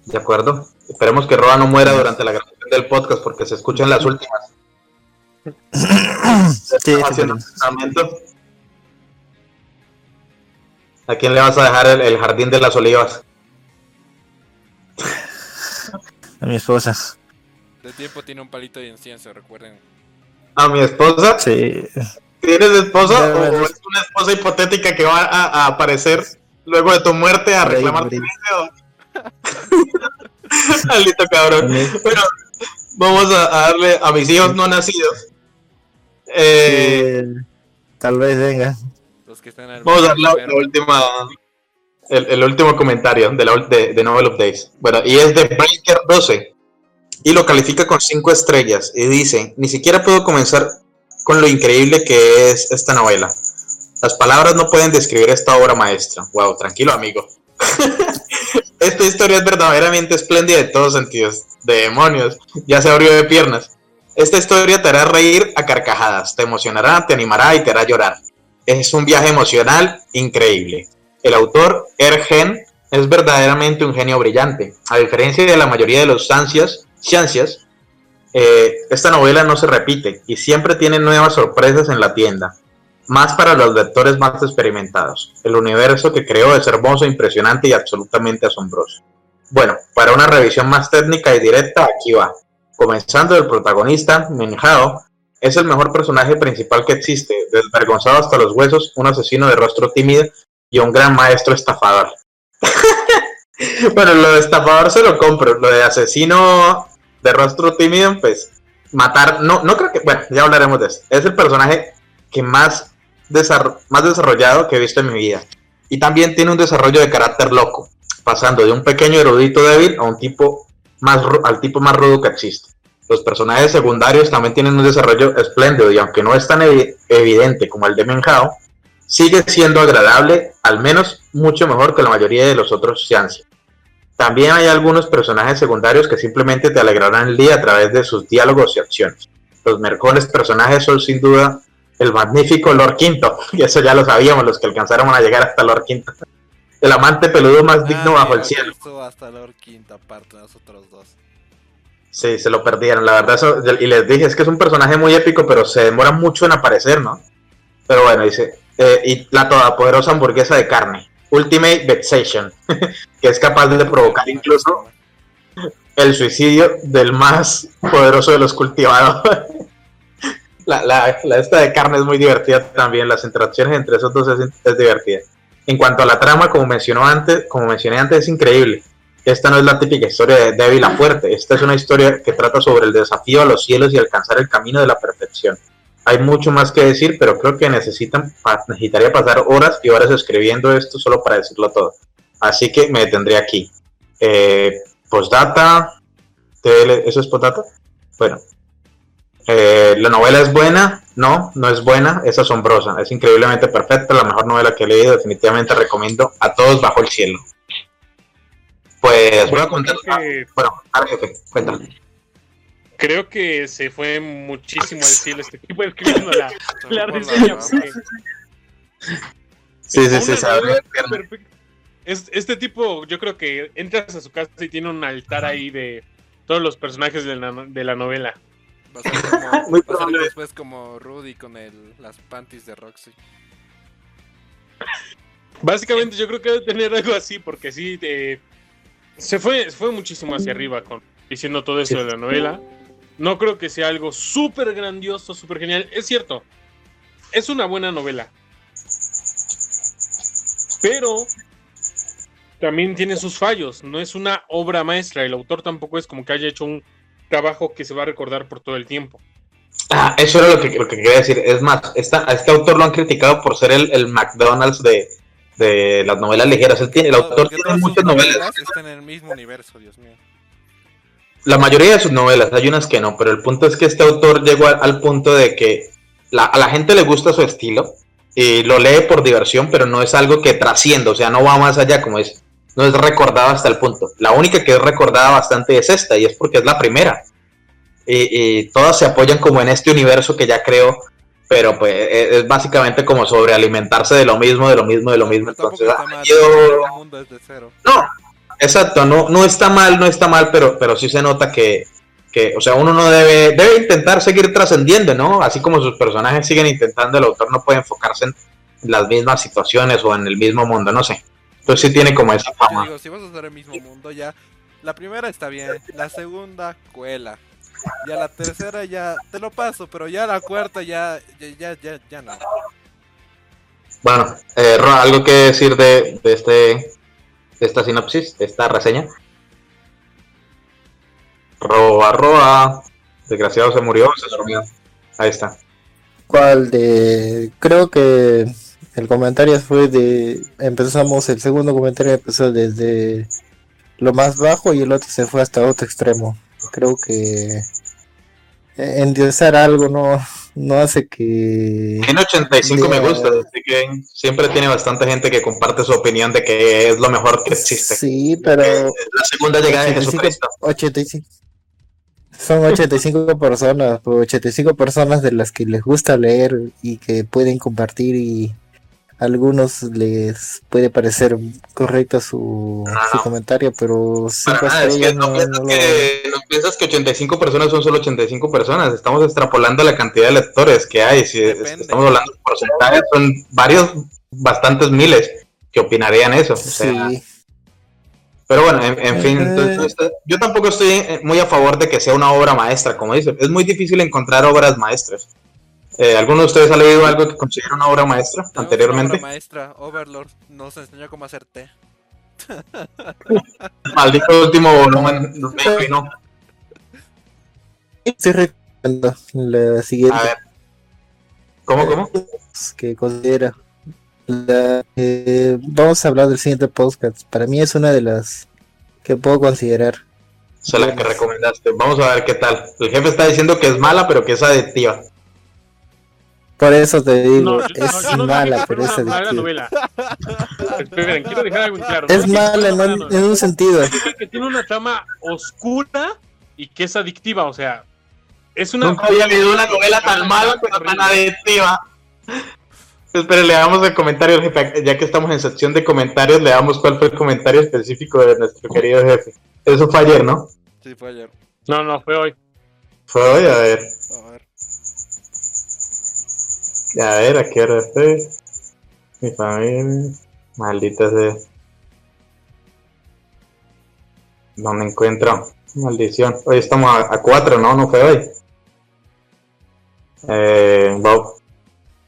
De acuerdo. Esperemos que Roa no muera durante la grabación del podcast porque se escuchan las últimas. Sí, haciendo. ¿A quién le vas a dejar el, el jardín de las olivas? a mi esposa. De tiempo tiene un palito de incienso, recuerden. ¿A mi esposa? Sí, ¿Tienes esposa Ya, o bueno. es una esposa hipotética que va a, a aparecer luego de tu muerte a reclamar tu. Maldito cabrón. Bueno, vamos a, darle a mis hijos no nacidos. Eh, Sí, tal vez venga. Los que están en el Vamos a dar la, última, el, el último comentario de, la, de, de Novel Updates. Bueno, y es de Breaker 12. Y lo califica con 5 estrellas. Y dice, ni siquiera puedo comenzar con lo increíble que es esta novela. Las palabras no pueden describir esta obra maestra. Wow, tranquilo amigo. esta historia es verdaderamente espléndida en todos sentidos. De demonios, ya se abrió de piernas. Esta historia te hará reír a carcajadas, te emocionará, te animará y te hará llorar es un viaje emocional increíble. El autor, Ergen, es verdaderamente un genio brillante. A diferencia de la mayoría de los ansias, ciencias, eh, esta novela no se repite y siempre tiene nuevas sorpresas en la tienda. Más para los lectores más experimentados. El universo que creó es hermoso, impresionante y absolutamente asombroso. Bueno, para una revisión más técnica y directa, aquí va. Comenzando el protagonista, Menjao, es el mejor personaje principal que existe, desvergonzado hasta los huesos, un asesino de rostro tímido y un gran maestro estafador. bueno, lo de estafador se lo compro, lo de asesino de rostro tímido, pues matar, no, no creo que, bueno, ya hablaremos de eso. Es el personaje que más, más desarrollado que he visto en mi vida. Y también tiene un desarrollo de carácter loco, pasando de un pequeño erudito débil a un tipo más, al tipo más rudo que existe. Los personajes secundarios también tienen un desarrollo espléndido y aunque no es tan evi- evidente como el de Menjao, sigue siendo agradable, al menos mucho mejor que la mayoría de los otros Xianxia. También hay algunos personajes secundarios que simplemente te alegrarán el día a través de sus diálogos y acciones. Los mejores personajes son sin duda el magnífico Lord Quinto, y eso ya lo sabíamos los que alcanzaron a llegar hasta Lord Quinto. El amante peludo más digno Ah, bajo el cielo. hasta la quinta parte de nosotros dos. Sí, se lo perdieron, la verdad. eso- y les dije, es que es un personaje muy épico, pero se demora mucho en aparecer, ¿no? Pero bueno, dice, eh, y la todopoderosa hamburguesa de carne, Ultimate Vexation, que es capaz de provocar incluso el suicidio del más poderoso de los cultivadores. la, esta de carne es muy divertida también, las interacciones entre esos dos es, es divertida. En cuanto a la trama, como mencionó antes, como mencioné antes, es increíble. Esta no es la típica historia de débil a fuerte, esta es una historia que trata sobre el desafío a los cielos y alcanzar el camino de la perfección. Hay mucho más que decir, pero creo que necesitan, necesitaría pasar horas y horas escribiendo esto solo para decirlo todo. Así que me detendré aquí. Eh, postdata, TL ¿eso es postdata? Bueno. Eh, la novela es buena, no, no es buena, es asombrosa, es increíblemente perfecta, la mejor novela que he leído, definitivamente recomiendo a todos bajo el cielo. Pues voy a contar. Que, Bueno, ahora jefe, cuéntame. Creo que se fue muchísimo al cielo este tipo escribiendo la, la reseña. Sí, sí, sí, Este tipo, yo creo que entras a su casa y tiene un altar ahí de todos los personajes de la, de la novela. Va a ser, como, Muy va a ser probable. después como Rudy con el, las panties de Roxy. Básicamente yo creo que debe tener algo así, porque sí, eh, se fue, se fue muchísimo hacia arriba con diciendo todo eso de la novela. No creo que sea algo súper grandioso, súper genial. Es cierto, es una buena novela. Pero también tiene sus fallos. No es una obra maestra. El autor tampoco es como que haya hecho un trabajo que se va a recordar por todo el tiempo. Ah, eso era lo que, lo que quería decir. Es más, esta, a este autor lo han criticado por ser el, el McDonald's de, de las novelas ligeras. Él tiene, el autor Porque tiene muchas novelas. están en el mismo universo, Dios mío. La mayoría de sus novelas, hay unas que no, pero el punto es que este autor llegó al, al punto de que la- a la gente le gusta su estilo y lo lee por diversión, pero no es algo que trascienda, o sea, no va más allá, como es, no es recordada hasta el punto. La única que es recordada bastante es esta, y es porque es la primera. Y, y todas se apoyan como en este universo que ya creo, pero pues e- es básicamente como sobrealimentarse de lo mismo, de lo mismo, de lo mismo. Entonces, yo- el mundo es de cero. no, exacto, no, no está mal, no está mal, pero, pero sí se nota que, que, o sea, uno no debe, debe intentar seguir trascendiendo, ¿no? Así como sus personajes siguen intentando, el autor no puede enfocarse en las mismas situaciones o en el mismo mundo, no sé. Entonces sí tiene como esa fama. digo, si vas a usar el mismo mundo, ya. La primera está bien, la segunda, cuela. Ya la tercera ya te lo paso, pero ya la cuarta ya, ya, ya, ya, ya no. Bueno, eh, Ro, algo que decir de, de este esta sinopsis, esta reseña. Roa, Roa. Desgraciado se murió, se durmió. Ahí está. ¿Cuál de...? Creo que el comentario fue de... Empezamos, el segundo comentario empezó desde lo más bajo y el otro se fue hasta otro extremo. Creo que endiosar algo no, no hace que... Tiene 85 me gusta, así que siempre tiene bastante gente que comparte su opinión de que es lo mejor que existe. Sí, pero... La segunda llegada de 85, Jesucristo. 85. Son 85 personas, pues, 85 personas de las que les gusta leer y que pueden compartir y a algunos les puede parecer correcto su, No, su no. comentario, pero nada, es que no, no, piensas no lo- que, no piensas que 85 personas son solo 85 personas. Estamos extrapolando la cantidad de lectores que hay. Si Depende. estamos hablando de porcentajes, son varios, bastantes miles que opinarían eso. o sea, Sí, Pero bueno, en, en fin, Eh. entonces, yo tampoco estoy eh, muy a favor de que sea una obra maestra, como dicen. Es muy difícil encontrar obras maestras. Eh, ¿Alguno de ustedes ha leído algo que considera una obra maestra Tenemos una anteriormente? obra maestra, Overlord, nos enseñó cómo hacer té. Maldito último volumen, me inclinó. estoy recomendando la siguiente A ver. ¿Cómo, cómo? que considera. La, eh, vamos a hablar del siguiente podcast. Para mí es una de las que puedo considerar. Esa es la que recomendaste. Vamos a ver qué tal. El jefe está diciendo que es mala, pero que es adictiva. Por eso te digo, No, yo- es no, no mala, pero es adictiva. novela. Esperen, quiero dejar algo en claro. Es mala en un, en un sentido. Que tiene una trama oscura y que es adictiva, o sea, es una... Nunca había leído una novela tan mala, pero tan adictiva. Espere, le damos el comentario al jefe. Ya que estamos en sección de comentarios, le damos cuál fue el comentario específico de nuestro querido jefe. Eso fue ayer, ¿no? Sí, fue ayer. No, no, fue hoy. Fue hoy. A ver. A ver, ¿a qué hora fue? Mi familia. Maldita sea. ¿Dónde encuentro? Maldición. Hoy estamos a, a cuatro, ¿no? No fue hoy. Eh, wow.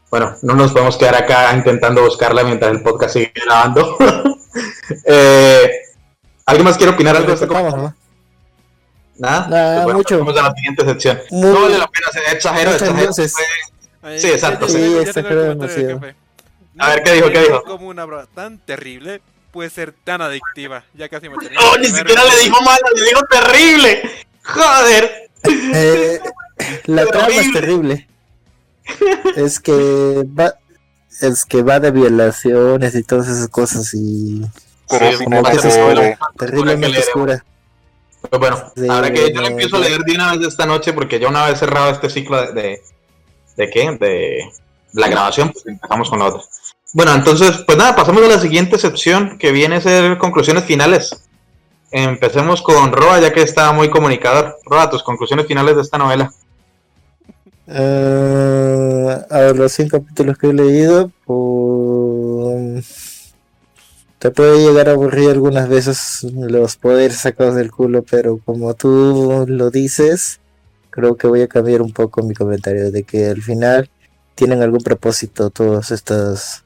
Bueno, no nos podemos quedar acá intentando buscarla mientras el podcast sigue grabando. eh, ¿Alguien más quiere opinar algo de este? ¿no? Nada. Nada, Pues bueno, mucho. Vamos a la siguiente sección. Muy- no vale la pena, se exagero, exagero. Fue- Ahí, Sí, ya- exacto, ya sí. ya Sí, tengo el jefe. A ver, ¿qué dijo? ¿Qué dijo? Como una obra tan terrible puede ser tan adictiva. Ya casi me terminé. No, ni siquiera le dijo malo, le dijo terrible. Joder. Eh, la trama es terrible. Es que va, es que va de violaciones y todas esas cosas y Pero Sí, como que es oscura, terriblemente oscura. Pero bueno, Sí, ahora que yo lo no, empiezo a no. leer de una vez esta noche, porque ya una vez cerrado este ciclo de. ¿De, de qué? De la grabación, pues empezamos con la otra. Bueno, entonces, pues nada, pasamos a la siguiente sección que viene a ser conclusiones finales. Empecemos con Roa, ya que está muy comunicador. Roa, tus conclusiones finales de esta novela. Eh, a ver, los 100 capítulos que he leído, pues, te puede llegar a aburrir algunas veces los poderes sacados del culo, pero como tú lo dices, creo que voy a cambiar un poco mi comentario de que al final tienen algún propósito todos estos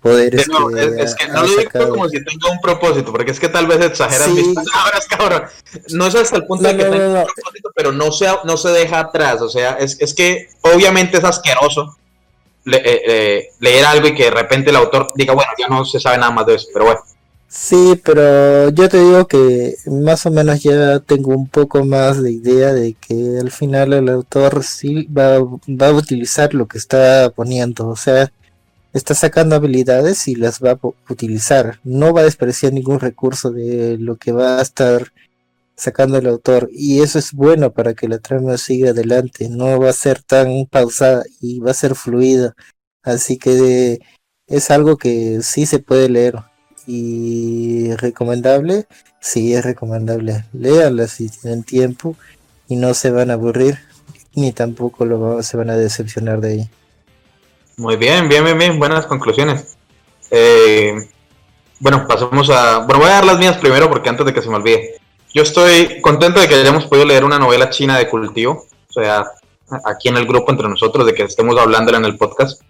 poderes No, que, es, es que no lo digo como si tenga un propósito, porque es que tal vez exageras Sí. mis palabras, cabrón. No es hasta el punto No, de que no, tenga un propósito, pero no se, no se deja atrás. O sea, es, es que obviamente es asqueroso le- eh, eh, leer algo y que de repente el autor diga, bueno, ya no se sabe nada más de eso, pero bueno. Sí, pero yo te digo que más o menos ya tengo un poco más de idea de que al final el autor sí va, va a utilizar lo que está poniendo, o sea, está sacando habilidades y las va a utilizar, no va a despreciar ningún recurso de lo que va a estar sacando el autor. Y eso es bueno para que la trama siga adelante, no va a ser tan pausada y va a ser fluida, así que es algo que sí se puede leer y recomendable, sí es recomendable. Léanla si tienen tiempo y no se van a aburrir ni tampoco lo se van a decepcionar de ella. Muy bien, bien, bien, bien, buenas conclusiones. Eh, bueno, pasamos a... Bueno, voy a dar las mías primero porque antes de que se me olvide. Yo estoy contento de que hayamos podido leer una novela china de cultivo, o sea, aquí en el grupo entre nosotros, de que estemos hablándola en el podcast.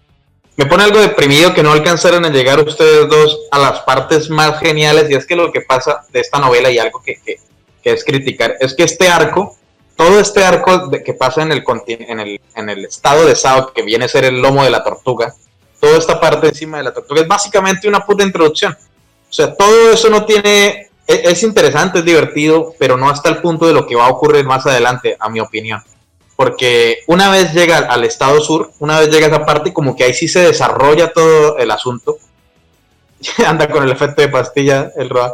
Me pone algo deprimido que no alcanzaron a llegar ustedes dos a las partes más geniales. Y es que lo que pasa de esta novela y algo que, que, es criticar es que este arco, todo este arco de, que pasa en el, en, el, en el estado de Sao, que viene a ser el lomo de la tortuga, toda esta parte encima de la tortuga es básicamente una puta introducción. O sea, todo eso no tiene. Es, es interesante, es divertido, pero no hasta el punto de lo que va a ocurrir más adelante, a mi opinión. Porque una vez llega al estado sur, una vez llega a esa parte, como que ahí sí se desarrolla todo el asunto. Anda con el efecto de pastilla, el Roa.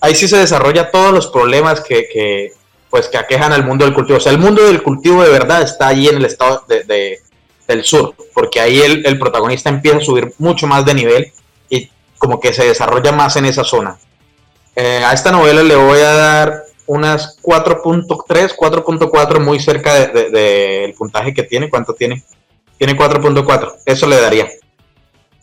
Ahí sí se desarrolla todos los problemas que, pues, que aquejan al mundo del cultivo. O sea, el mundo del cultivo de verdad está ahí en el estado de, de- del sur, porque ahí el, el protagonista empieza a subir mucho más de nivel y como que se desarrolla más en esa zona. Eh, a esta novela le voy a dar unas 4.3, 4.4 muy cerca del de, de- puntaje que tiene. ¿Cuánto tiene? Tiene 4.4, eso le daría.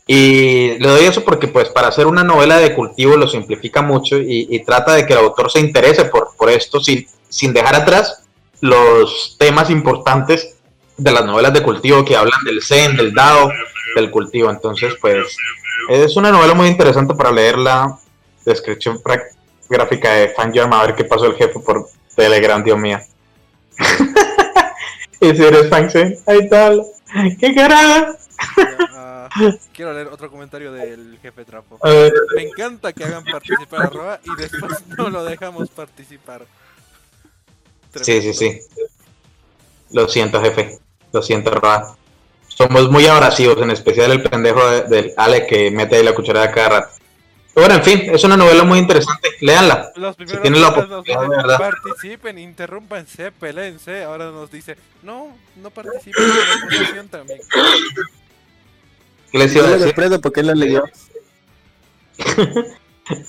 Y le doy eso porque pues para hacer una novela de cultivo lo simplifica mucho y, trata de que el autor se interese por, por esto sin, sin dejar atrás los temas importantes de las novelas de cultivo que hablan del Zen, del Dao, del cultivo. Entonces, pues, es una novela muy interesante para leer la descripción pra- gráfica de Fanjam, a ver qué pasó el jefe por Telegram, Dios mío. y si eres fan Zen, ahí tal. ¿Qué carajo? Ah, quiero leer otro comentario del jefe Trapo. Me encanta que hagan participar a Roa y después no lo dejamos participar. Sí, sí, sí. Lo siento, jefe. Lo siento, Roa. Somos muy abrasivos, en especial el pendejo de- del Ale que mete ahí la cucharada cada rato. Bueno, en fin, es una novela muy interesante. Léanla. Los primeros tiene la nos oportunidad, dicen, participen, interrúmpanse, pelense. Ahora nos dice, no, no participen en la también. ¿Qué les iba a decir? porque él la leyó.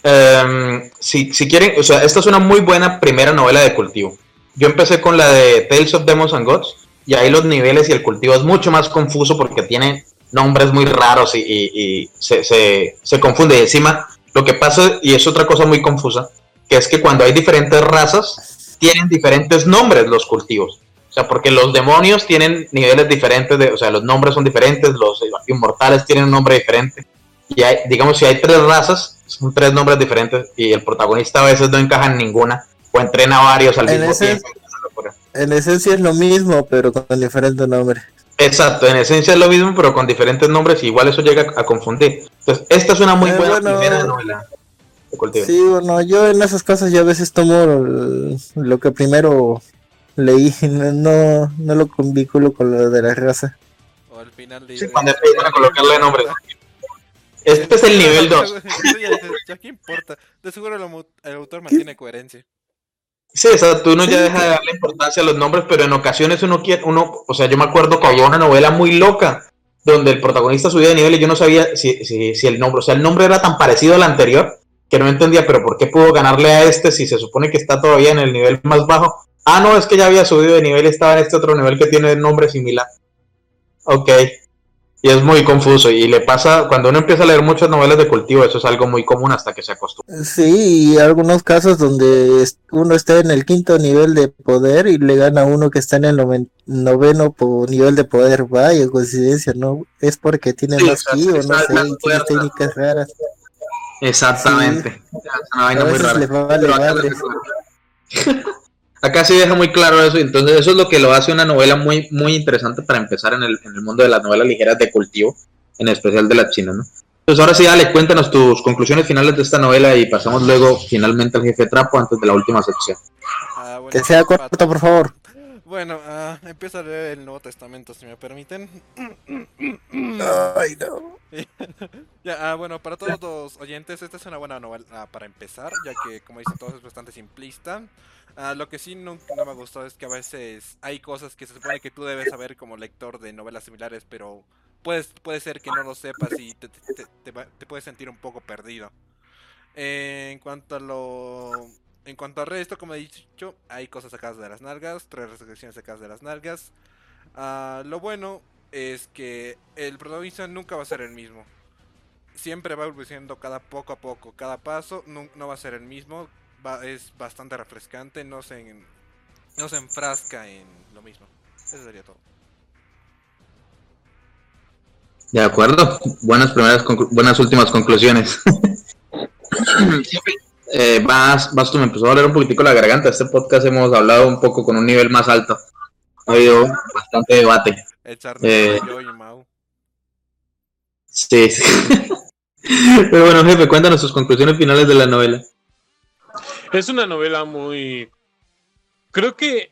Em, si, si quieren, o sea, esta es una muy buena primera novela de cultivo. Yo empecé con la de Tales of Demons and Gods y ahí los niveles y el cultivo es mucho más confuso porque tiene nombres muy raros y, y- y se, se, se confunde. Y encima, lo que pasa, y es otra cosa muy confusa, que es que cuando hay diferentes razas, tienen diferentes nombres los cultivos. O sea, porque los demonios tienen niveles diferentes, de, o sea, los nombres son diferentes, los inmortales tienen un nombre diferente. Y hay, digamos, si hay tres razas, son tres nombres diferentes y el protagonista a veces no encaja en ninguna o entrena varios al En mismo ese- tiempo. En esencia es lo mismo, pero con diferente nombre. Exacto, en esencia es lo mismo, pero con diferentes nombres, y igual eso llega a confundir. Entonces, esta es una muy Eh, buena bueno. primera novela de. Sí, bueno, yo en esas cosas yo a veces tomo lo que primero leí, no, no, lo convinculo con lo de la raza. O al final Sí, dice, cuando empiezan a colocarle nombres. Este es el nivel 2. Ya ¿Ya qué importa? De seguro el autor mantiene coherencia. Sí, exacto, uno ya Sí, deja de darle importancia a los nombres, pero en ocasiones uno quiere, uno, o sea, yo me acuerdo que había una novela muy loca donde el protagonista subía de nivel y yo no sabía si, si, si el nombre, o sea, el nombre era tan parecido al anterior que no entendía, pero ¿por qué pudo ganarle a este si se supone que está todavía en el nivel más bajo? Ah, no, es que ya había subido de nivel y estaba en este otro nivel que tiene nombre similar. Ok. Y es muy confuso y le pasa, cuando uno empieza a leer muchas novelas de cultivo, eso es algo muy común hasta que se acostumbra. Sí, y algunos casos donde uno está en el quinto nivel de poder y le gana a uno que está en el noven- noveno nivel de poder. Vaya coincidencia, ¿no? Es porque tiene Sí, más ki o no sé, tiene técnicas raras. Exactamente. Es una A vaina muy rara. vale acá, sí deja muy claro eso, y entonces eso es lo que lo hace una novela muy, muy interesante para empezar en el, en el mundo de las novelas ligeras de cultivo, en especial de las chinas, ¿no? Entonces ahora sí, dale, cuéntanos tus conclusiones finales de esta novela y pasamos luego finalmente al jefe trapo antes de la última sección. Ah, bueno, Que sea corto, por favor. Bueno, ah, empiezo a leer el Nuevo Testamento, si me permiten. Ay, no. Ya, ah, bueno, para todos los oyentes, esta es una buena novela ah, para empezar, ya que, como dicen todos, es bastante simplista. Lo que sí no, no me gustó es que a veces hay cosas que se supone que tú debes saber como lector de novelas similares, pero puedes, puede ser que no lo sepas y te, te puedes sentir un poco perdido. Eh, en cuanto a lo... En cuanto al resto, como he dicho, hay cosas sacadas de las nalgas, tres restricciones sacadas de las nalgas. Ah, lo bueno es que el protagonista nunca va a ser el mismo. Siempre va evolucionando cada poco a poco, cada paso no, no va a ser el mismo. Va, es bastante refrescante, no se, en- no se enfrasca en lo mismo. Eso sería todo. De acuerdo. Buenas primeras, buenas últimas conclusiones. eh, vas tú, me empezó a doler un poquitico la garganta. Este podcast hemos hablado un poco con un nivel más alto. Ha habido bastante debate. Echarme Eh. yo y Mau. Sí. Pero bueno, jefe, cuéntanos tus conclusiones finales de la novela. Es una novela muy. Creo que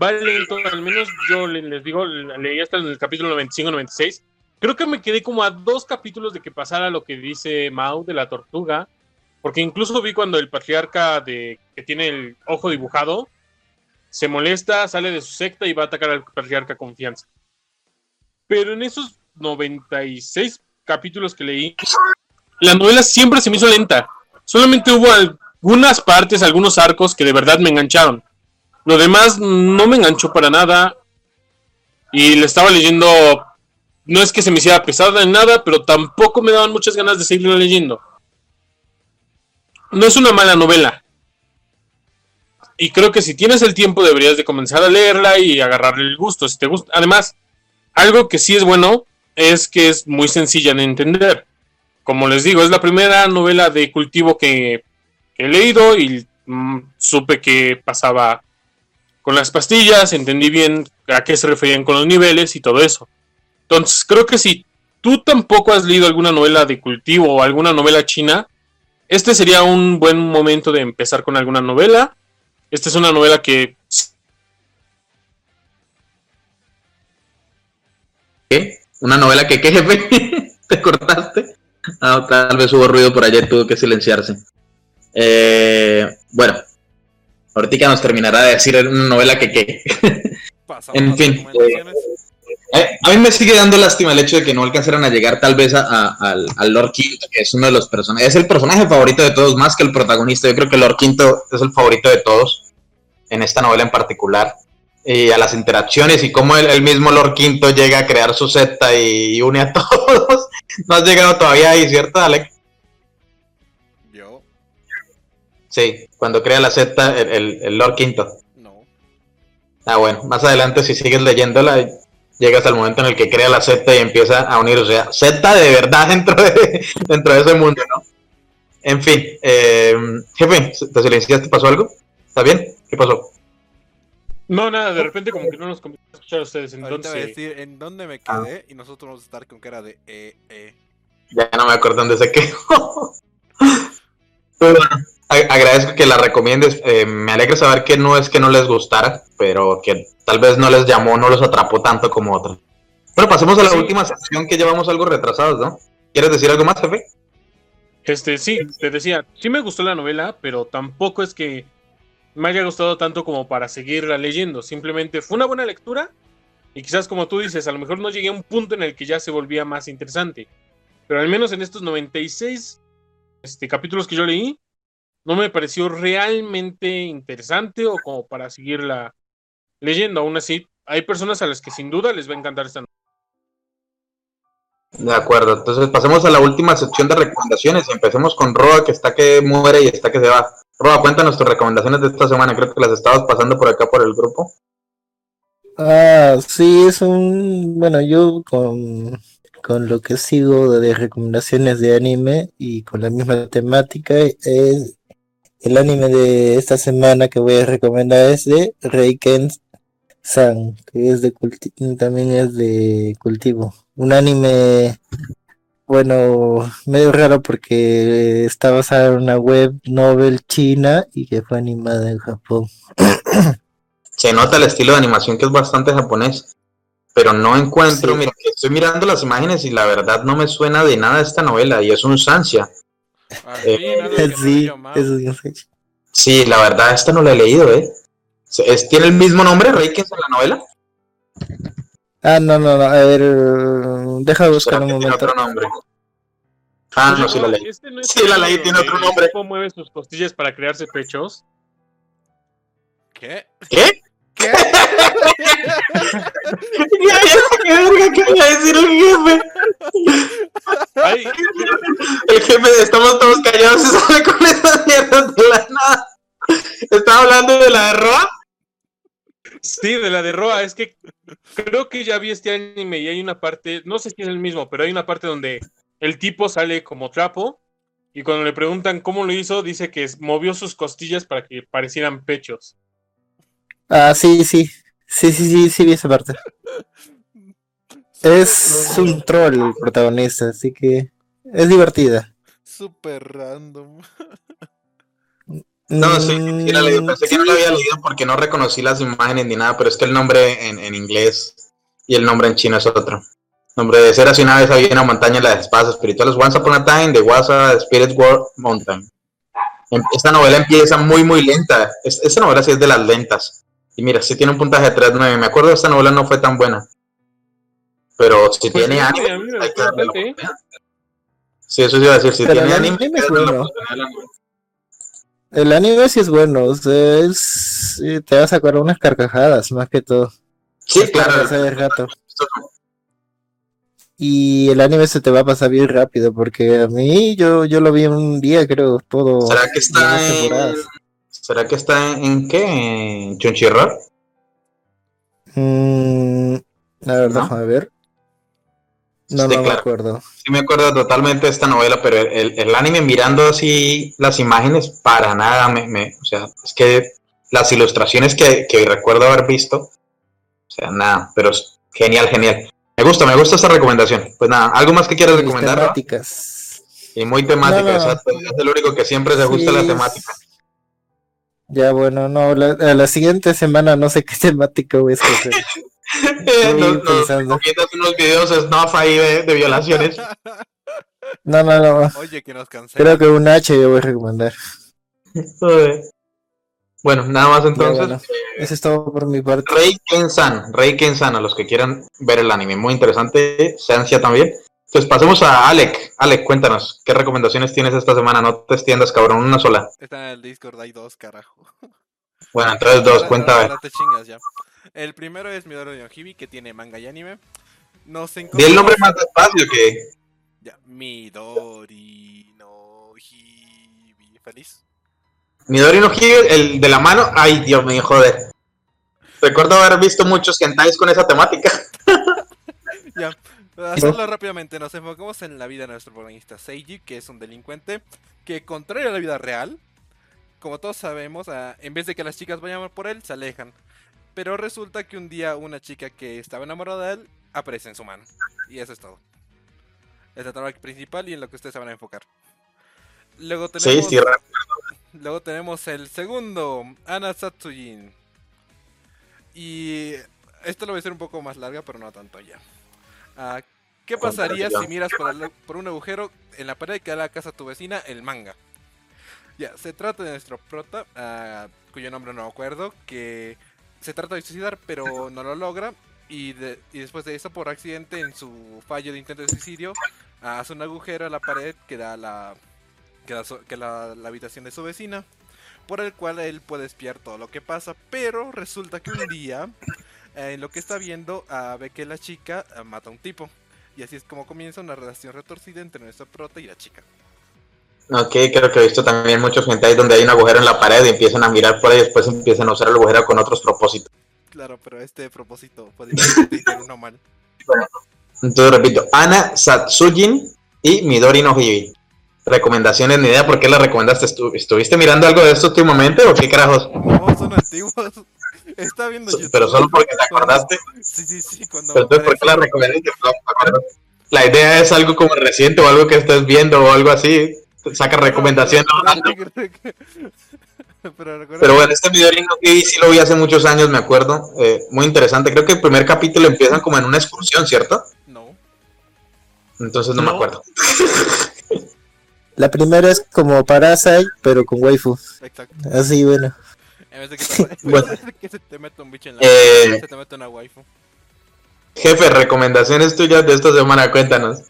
va lento, al menos yo le- les digo, leí hasta en el capítulo 95-96. Creo que me quedé como a dos capítulos de que pasara lo que dice Mao de la tortuga. Porque incluso vi cuando el patriarca de que tiene el ojo dibujado se molesta, sale de su secta y va a atacar al patriarca confianza. Pero en esos 96 capítulos que leí, la novela siempre se me hizo lenta. Solamente hubo algunas partes, algunos arcos que de verdad me engancharon. Lo demás no me enganchó para nada. Y le estaba leyendo. No es que se me hiciera pesada en nada, pero tampoco me daban muchas ganas de seguirlo leyendo. No es una mala novela. Y creo que si tienes el tiempo deberías de comenzar a leerla y agarrarle el gusto. Si te gusta. Además, algo que sí es bueno es que es muy sencilla de entender. Como les digo, es la primera novela de cultivo que, he leído y mm, supe que pasaba con las pastillas, entendí bien a qué se referían con los niveles y todo eso. Entonces, creo que si tú tampoco has leído alguna novela de cultivo o alguna novela china, este sería un buen momento de empezar con alguna novela. Esta es una novela que ¿Qué? ¿Una novela que qué, jefe? ¿Te cortaste? Ah, tal vez hubo ruido por allá y tuvo que silenciarse. Eh, bueno, ahorita nos terminará de decir una novela que qué. En fin. Eh, a mí me sigue dando lástima el hecho de que no alcanzaran a llegar tal vez a, a- al, al Lord Quinto, que es uno de los personajes, es el personaje favorito de todos, más que el protagonista. Yo creo que Lord Quinto es el favorito de todos, en esta novela en particular. Y a las interacciones y cómo el, el mismo Lord Quinto llega a crear su secta y, une a todos. No has llegado todavía ahí, ¿cierto, Alec? Yo, Sí, cuando crea la secta el, el- el Lord Quinto. no. Ah, bueno, más adelante si sigues leyéndola, llegas al momento en el que crea la secta y empieza a unir, o sea, secta de verdad dentro de, dentro de ese mundo, ¿no? En fin, eh, jefe, ¿te silenciaste? ¿Pasó algo? ¿Está bien? ¿Qué pasó? No, nada, de repente como que no nos conviene escuchar a ustedes. Ahorita voy a Entonces, decir en dónde me Ah. quedé y nosotros vamos a estar con cara de eh, eh. Ya no me acuerdo dónde se quedó. Pero bueno, agradezco que la recomiendes. eh, me alegra saber que no es que no les gustara, pero que tal vez no les llamó, no los atrapó tanto como otras. Pero pasemos a la Sí. última sección que llevamos algo retrasados, ¿no? ¿Quieres decir algo más, jefe? este, sí, te decía, sí me gustó la novela, pero tampoco es que me haya gustado tanto como para seguirla leyendo. Simplemente fue una buena lectura y quizás como tú dices, a lo mejor no llegué a un punto en el que ya se volvía más interesante. Pero al menos en estos 96 este, capítulos que yo leí, no me pareció realmente interesante o como para seguirla leyendo. Aún así, hay personas a las que sin duda les va a encantar esta novela. De acuerdo, entonces pasemos a la última sección de recomendaciones y empecemos con Roa, que está que muere y está que se va. Roa, cuéntanos tus recomendaciones de esta semana, creo que las estabas pasando por acá por el grupo. Ah, sí, es un... Bueno, yo con, con lo que sigo de recomendaciones de anime y con la misma temática, es el anime de esta semana que voy a recomendar es de Reiken San, que es de culti- también es de cultivo. Un anime, bueno, medio raro porque está basado en una web novel china y que fue animada en Japón. Se nota el estilo de animación que es bastante japonés, pero no encuentro, Sí. mira, estoy mirando las imágenes y la verdad no me suena de nada esta novela y es un Sansia. Eh, que Sí, es la verdad esta no la he leído, ¿eh? Es- ¿Tiene el mismo nombre, Reikens, en la novela? Ah, no, no, no, a ver, deja buscar ¿Será un que tiene momento. otro nombre? Ah, no, sí la leí. Este no es Sí, la libro tiene otro nombre. mueve sus costillas para crearse pechos. ¿Qué? ¿Qué? ¿Qué? ¿Qué verga que iba a decir el jefe? Ay, El jefe, estamos todos callados y sale con esas mierdas de la nada. ¿Estaba hablando de la de Roa? Sí, de la de Roa, es que creo que ya vi este anime y hay una parte, no sé si es el mismo, pero hay una parte donde el tipo sale como trapo y cuando le preguntan cómo lo hizo, dice que movió sus costillas para que parecieran pechos. Ah, sí, sí. Sí, sí, sí, sí vi esa parte. Es un troll el protagonista, así que es divertida. Súper random. No, sí, sí la leí. Mm, Pensé que no la había leído porque no reconocí las imágenes ni nada, pero es que el nombre en, en inglés y el nombre en chino es otro. Nombre de ser así una vez había una montaña en las espadas espirituales. Once Upon a Time, de Wasa, Spirit World Mountain. Em- Esta novela empieza muy, muy lenta. Es- esta novela sí es de las lentas. Y mira, sí tiene un puntaje de 3.9. Me acuerdo de esta novela no fue tan buena. Pero si Pues tiene sí, anime, a mí me hay que darle la ¿eh? Sí, eso sí iba a decir. Si Pero tiene el anime, anime es bueno. El anime sí es bueno, o sea, es, te vas a acordar unas carcajadas más que todo. Sí, claro. de rato. Y el anime se te va a pasar bien rápido, porque a mí yo, yo lo vi en un día, creo, todo. ¿Será que está las en... ¿Será que está en, en qué? ¿En Crunchyroll? Mm, a ver, ¿No? déjame ver. No, Sí, no me acuerdo. Sí me acuerdo totalmente de esta novela, pero el, el- el anime mirando así las imágenes, para nada me, me- o sea, es que las ilustraciones que, que recuerdo haber visto, o sea, nada, pero es genial, genial. Me gusta, me gusta esta recomendación. Pues nada, ¿algo más que quieras recomendar? Temáticas. Y muy temática, No. Es el único que siempre se ajusta a la Sí, temática. Ya, bueno, no, la, a la siguiente semana no sé qué temática voy a escoger. Estoy nos, nos unos videos snuff ahí de, de violaciones. No, no, no. Oye, que nos cancela. Creo que un H yo voy a recomendar. Bueno, nada más entonces. bueno, eso es todo por mi parte. Rey Ken-san, Rey Ken-san, a los que quieran ver el anime, muy interesante, Seancia también. Entonces pasemos a Alec. Alec, cuéntanos, ¿qué recomendaciones tienes esta semana? No te extiendas, cabrón, una sola. Está en el Discord, hay dos, carajo. Bueno, entonces dos, ver. te chingas ya. El primero es Midori no Hibi, que tiene manga y anime. Nos Di el encontramos- nombre más despacio que... Ya, Midori no Hibi. ¿Feliz? Midori no Hige, el de la mano. Ay, Dios mío, joder. Recuerdo haber visto muchos hentais con esa temática. Ya, hacerlo rápidamente, nos enfocamos en la vida de nuestro protagonista Seiji, que es un delincuente que, contrario a la vida real, como todos sabemos, ah, en vez de que las chicas vayan por él, se alejan. Pero resulta que un día una chica que estaba enamorada de él aparece en su mano. Y eso es todo. Es la trama principal y en lo que ustedes se van a enfocar. Luego tenemos, sí, luego tenemos el segundo, Ana Satsujin. Y esto lo voy a hacer un poco más larga, pero no tanto ya. Ah, ¿Qué pasaría si miras por, el- por un agujero en la pared que da la casa a tu vecina el manga? Ya, se trata de nuestro prota, ah, cuyo nombre no me acuerdo, que se trata de suicidar, pero no lo logra. Y, de- y después de eso, por accidente, en su fallo de intento de suicidio, hace un agujero en la pared que da la, que da su- que la, la habitación de su vecina, por el cual él puede espiar todo lo que pasa. Pero resulta que un día, eh, en lo que está viendo, ah, ve que la chica ah, mata a un tipo. Y así es como comienza una relación retorcida entre nuestro prota y la chica. Ok, creo que he visto también muchos hentais donde hay un agujero en la pared y empiezan a mirar por ahí y después empiezan a usar el agujero con otros propósitos. Claro, pero este propósito puede ser uno mal. Entonces repito, Ana Satsujin y Midori no Hibi. Recomendaciones, ni idea por qué la recomendaste. ¿Estu- ¿Estuviste mirando algo de esto últimamente o qué carajos? No, son antiguos. Está viendo YouTube. Pero solo porque te acordaste. Sí, sí, sí. Cuando Pero entonces, ¿por qué la me. La idea es algo como reciente o algo que estés viendo o algo así. Saca recomendación. Pero- bueno, este Midori no Hibi sí lo vi hace muchos años, me acuerdo. Eh, muy interesante. Creo que el primer capítulo empiezan como en una excursión, ¿cierto? No. Entonces no, me No. acuerdo. La primera es como Parasite, pero con waifu. Exacto. Así, bueno. En vez de que, te, en Bueno. vez de que se te meta un bicho en la Eh. se te mete una waifu. Jefe, recomendaciones tuyas de esta semana, cuéntanos.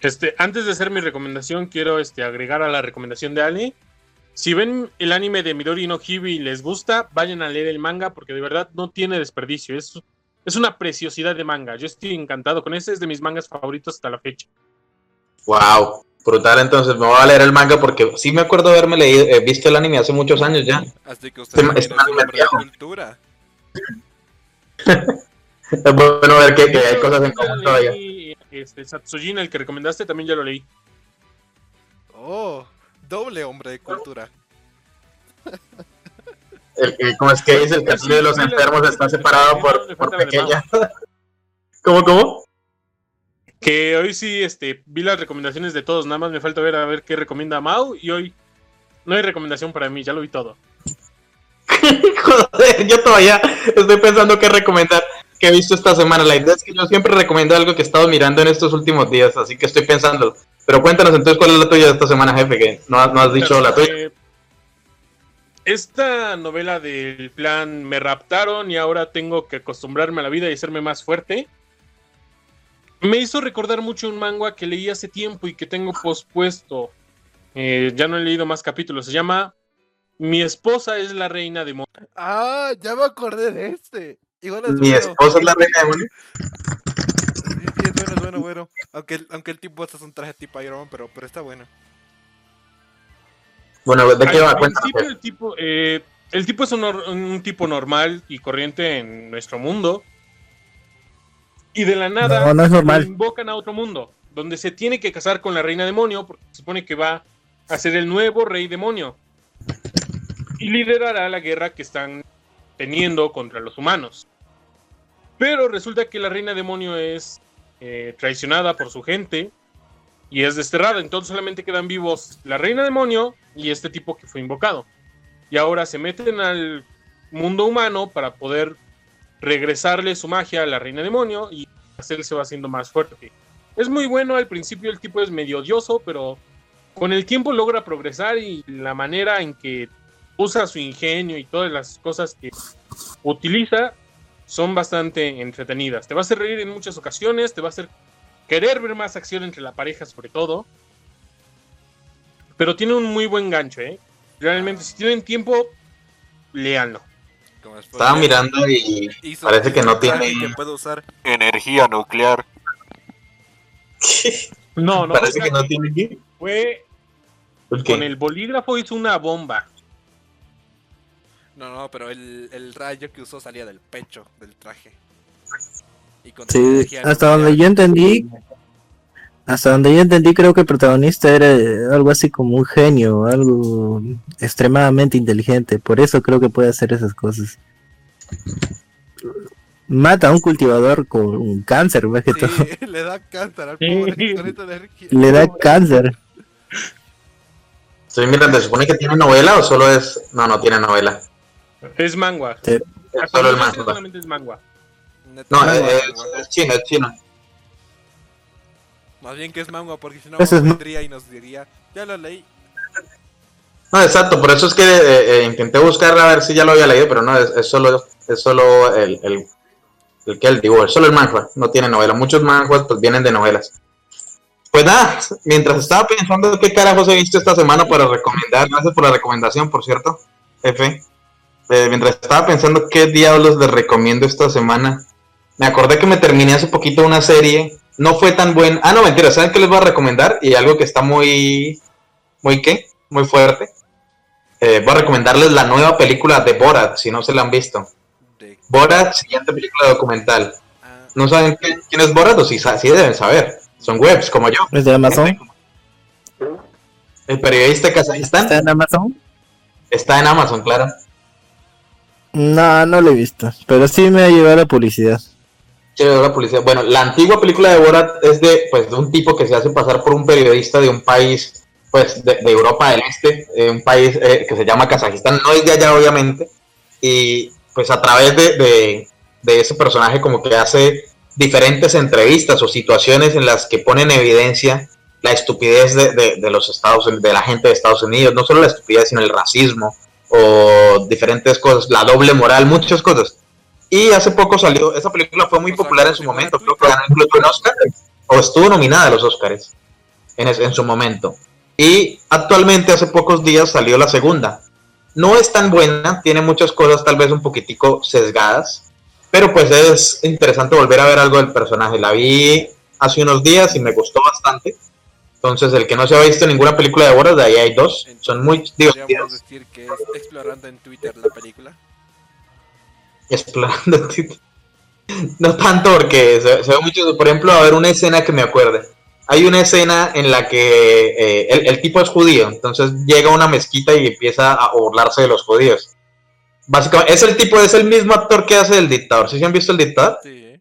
Este, antes de hacer mi recomendación, quiero este, agregar a la recomendación de Ali. Si ven el anime de Midori no Hibi y les gusta, vayan a leer el manga porque de verdad no tiene desperdicio. Es, es una preciosidad de manga. Yo estoy encantado con ese, es de mis mangas favoritos hasta la fecha. Wow, brutal. Entonces me voy a leer el manga porque sí me acuerdo de haberme leído, eh, visto el anime hace muchos años ya. Así que usted de viejo. cultura. Es bueno ver que, que hay cosas en común todavía. Este, Satsujin, el que recomendaste, también ya lo leí. Oh, doble hombre de cultura. El, que- ¿Cómo es que dice? El castillo de los enfermos está separado por, por pequeña. ¿Cómo, cómo? Que hoy sí este, vi las recomendaciones de todos, nada más me falta ver a ver qué recomienda Mau y hoy no hay recomendación para mí, ya lo vi todo. Joder, yo todavía estoy pensando qué recomendar que he visto esta semana. La idea es que yo siempre recomiendo algo que he estado mirando en estos últimos días, así que estoy pensando. Pero cuéntanos entonces cuál es la tuya de esta semana, jefe, que no, has- no has dicho la tuya. Eh, Esta novela del plan me raptaron y ahora tengo que acostumbrarme a la vida y hacerme más fuerte. Me hizo recordar mucho un manga que leí hace tiempo y que tengo pospuesto. Eh, ya no he leído más capítulos. Se llama Mi esposa es la reina de Mo. Ah, ya me acordé de este. Igual es Mi bueno. esposa es la reina de Mono. Sí, sí, es bueno, es bueno, bueno. Aunque, el- aunque el tipo este es un traje tipo Iron Man, pero, pero está bueno. Bueno, ¿de qué va? Jefe. el tipo, eh, el tipo es un tipo normal y corriente en nuestro mundo. Y de la nada No, no es lo normal. invocan a otro mundo, donde se tiene que casar con la reina demonio, porque se supone que va a ser el nuevo rey demonio. Y liderará la guerra que están teniendo contra los humanos. Pero resulta que la reina demonio es eh, traicionada por su gente y es desterrada. Entonces solamente quedan vivos la reina demonio y este tipo que fue invocado. Y ahora se meten al mundo humano para poder regresarle su magia a la reina demonio y él se va haciendo más fuerte. Es muy bueno, al principio el tipo es medio odioso, pero con el tiempo logra progresar y la manera en que usa su ingenio y todas las cosas que utiliza son bastante entretenidas. Te va a hacer reír en muchas ocasiones, te va a hacer querer ver más acción entre la pareja sobre todo. Pero tiene un muy buen gancho, ¿eh? Realmente, si tienen tiempo, léanlo. Como Estaba mirando y parece que no tiene- que puede usar. Energía nuclear. No, no, parece que no tiene fue ¿Por con el bolígrafo hizo una bomba. No, no, pero el, el rayo que usó salía del pecho del traje. Y con Sí, energía hasta nuclear. donde yo entendí, hasta donde yo entendí, creo que el protagonista era algo así como un genio, algo extremadamente inteligente. Por eso creo que puede hacer esas cosas. Mata a un cultivador con un cáncer, más que todo. Le da cáncer al pobre. Le da cáncer. Estoy mirando, ¿se supone que tiene novela o solo es.? No, no tiene novela. Es manga. Sí. Es solo el manga. solamente es manga. Neta, No, es, manga. es chino, es chino. Más bien que es manga, porque si no, es vendría y nos diría, ya lo leí. No, exacto, por eso es que eh, eh, intenté buscar a ver si ya lo había leído, pero no, es, es solo, es solo el, el, el que él digo, es solo el manhua, no tiene novela. Muchos manhwas pues vienen de novelas. Pues nada, mientras estaba pensando qué carajos he visto esta semana para recomendar, gracias por la recomendación, por cierto, F. Eh, mientras estaba pensando qué diablos les recomiendo esta semana, me acordé que me terminé hace poquito una serie, no fue tan buena. Ah, no, mentira, ¿saben qué les voy a recomendar? Y algo que está muy, muy qué, muy fuerte. Eh, voy a recomendarles la nueva película de Borat, si no se la han visto. De, Borat, siguiente película documental. ah, ¿No saben quién, quién es Borat o sí, sa- sí deben saber? Son webs, como yo. ¿Es de Amazon? El periodista de Kazajistán ¿Está en Amazon? está en Amazon, claro. No, no lo he visto. Pero sí me ha llegado la publicidad. Sí, la. Bueno, la antigua película de Borat es de, pues, de un tipo que se hace pasar por un periodista de un país, pues, de, de Europa del Este, un país eh, que se llama Kazajistán, no es de allá, obviamente, y pues a través de, de, de ese personaje como que hace diferentes entrevistas o situaciones en las que pone en evidencia la estupidez de, de, de los Estados de la gente de Estados Unidos, no solo la estupidez, sino el racismo o diferentes cosas, la doble moral, muchas cosas. Y hace poco salió, esa película fue muy popular en su momento, creo que ganó incluso un Oscar, o estuvo nominada a los Oscars en, en su momento. Y actualmente, hace pocos días, salió la segunda. No es tan buena, tiene muchas cosas tal vez un poquitico sesgadas, pero pues es interesante volver a ver algo del personaje. La vi hace unos días y me gustó bastante. Entonces, el que no se ha visto ninguna película de Borat, de ahí hay dos, son muy divertidas. decir que es explorando en Twitter la película. Explorando. No tanto porque se, se ve mucho, por ejemplo, a ver una escena que me acuerde. Hay una escena en la que eh, el, el tipo es judío, entonces llega a una mezquita y empieza a burlarse de los judíos. Básicamente, es el tipo, es el mismo actor que hace el dictador. ¿Sí se han visto el dictador? Sí.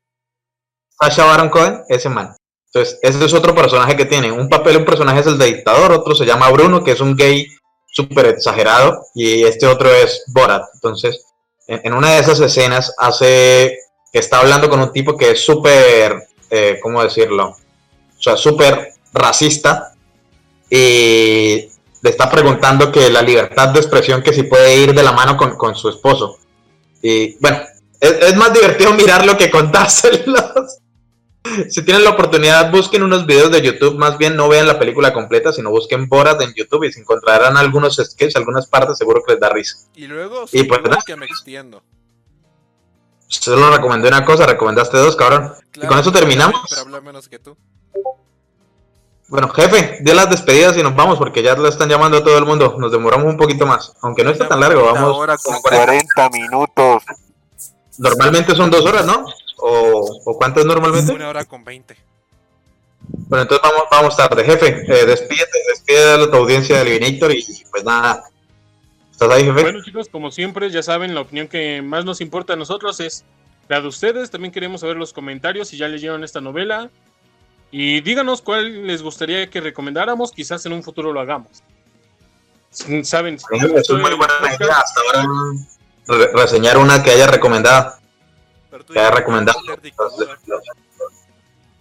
Sasha Baron Cohen, ese man. Entonces, ese es otro personaje que tiene. Un papel, un personaje es el de dictador, otro se llama Bruno, que es un gay súper exagerado, y este otro es Borat. Entonces, en, una de esas escenas hace que está hablando con un tipo que es súper, eh, ¿cómo decirlo? O sea, súper racista, y le está preguntando que la libertad de expresión que si puede ir de la mano con, con su esposo. Y bueno, es, es más divertido mirarlo que contárselos. Si tienen la oportunidad, busquen unos videos de YouTube. Más bien, no vean la película completa, sino busquen Borat en YouTube y se encontrarán algunos sketches, algunas partes, seguro que les da risa. Y luego, Y pues, que me extiendo. Solo recomendé una cosa, recomendaste dos, cabrón. y con eso terminamos. Pero menos que tú. Bueno, jefe, de las despedidas y nos vamos porque ya lo están llamando a todo el mundo. Nos demoramos un poquito más, aunque no está tan largo. Vamos. Ahora con como 40. 40 minutos. Normalmente son dos horas, ¿no? ¿O, o cuánto es normalmente? una hora con 20. Bueno, entonces vamos, vamos tarde. Jefe, eh, despídete, despide a tu audiencia del Eliminator y pues nada. ¿Estás ahí, jefe? Bueno, chicos, como siempre, ya saben, la opinión que más nos importa a nosotros es la de ustedes. También queremos saber los comentarios si ya leyeron esta novela. Y díganos cuál les gustaría que recomendáramos. Quizás en un futuro lo hagamos. Saben, Sí, es una muy buena idea hasta ahora re- reseñar una que haya recomendado. Pero tú recomendado.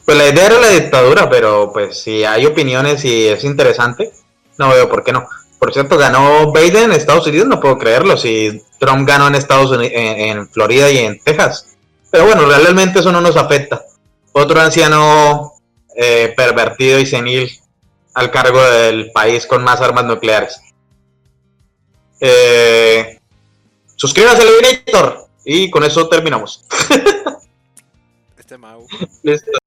Pues la idea era la dictadura, pero pues si hay opiniones y es interesante, no veo por qué no. Por cierto, ganó Biden en Estados Unidos, no puedo creerlo, si Trump ganó en Estados Unidos, en, en Florida y en Texas. Pero bueno, realmente eso no nos afecta. Otro anciano eh, pervertido y senil al cargo del país con más armas nucleares. Eh, suscríbanse al Eliminator y con eso terminamos. Este Mau. Listo.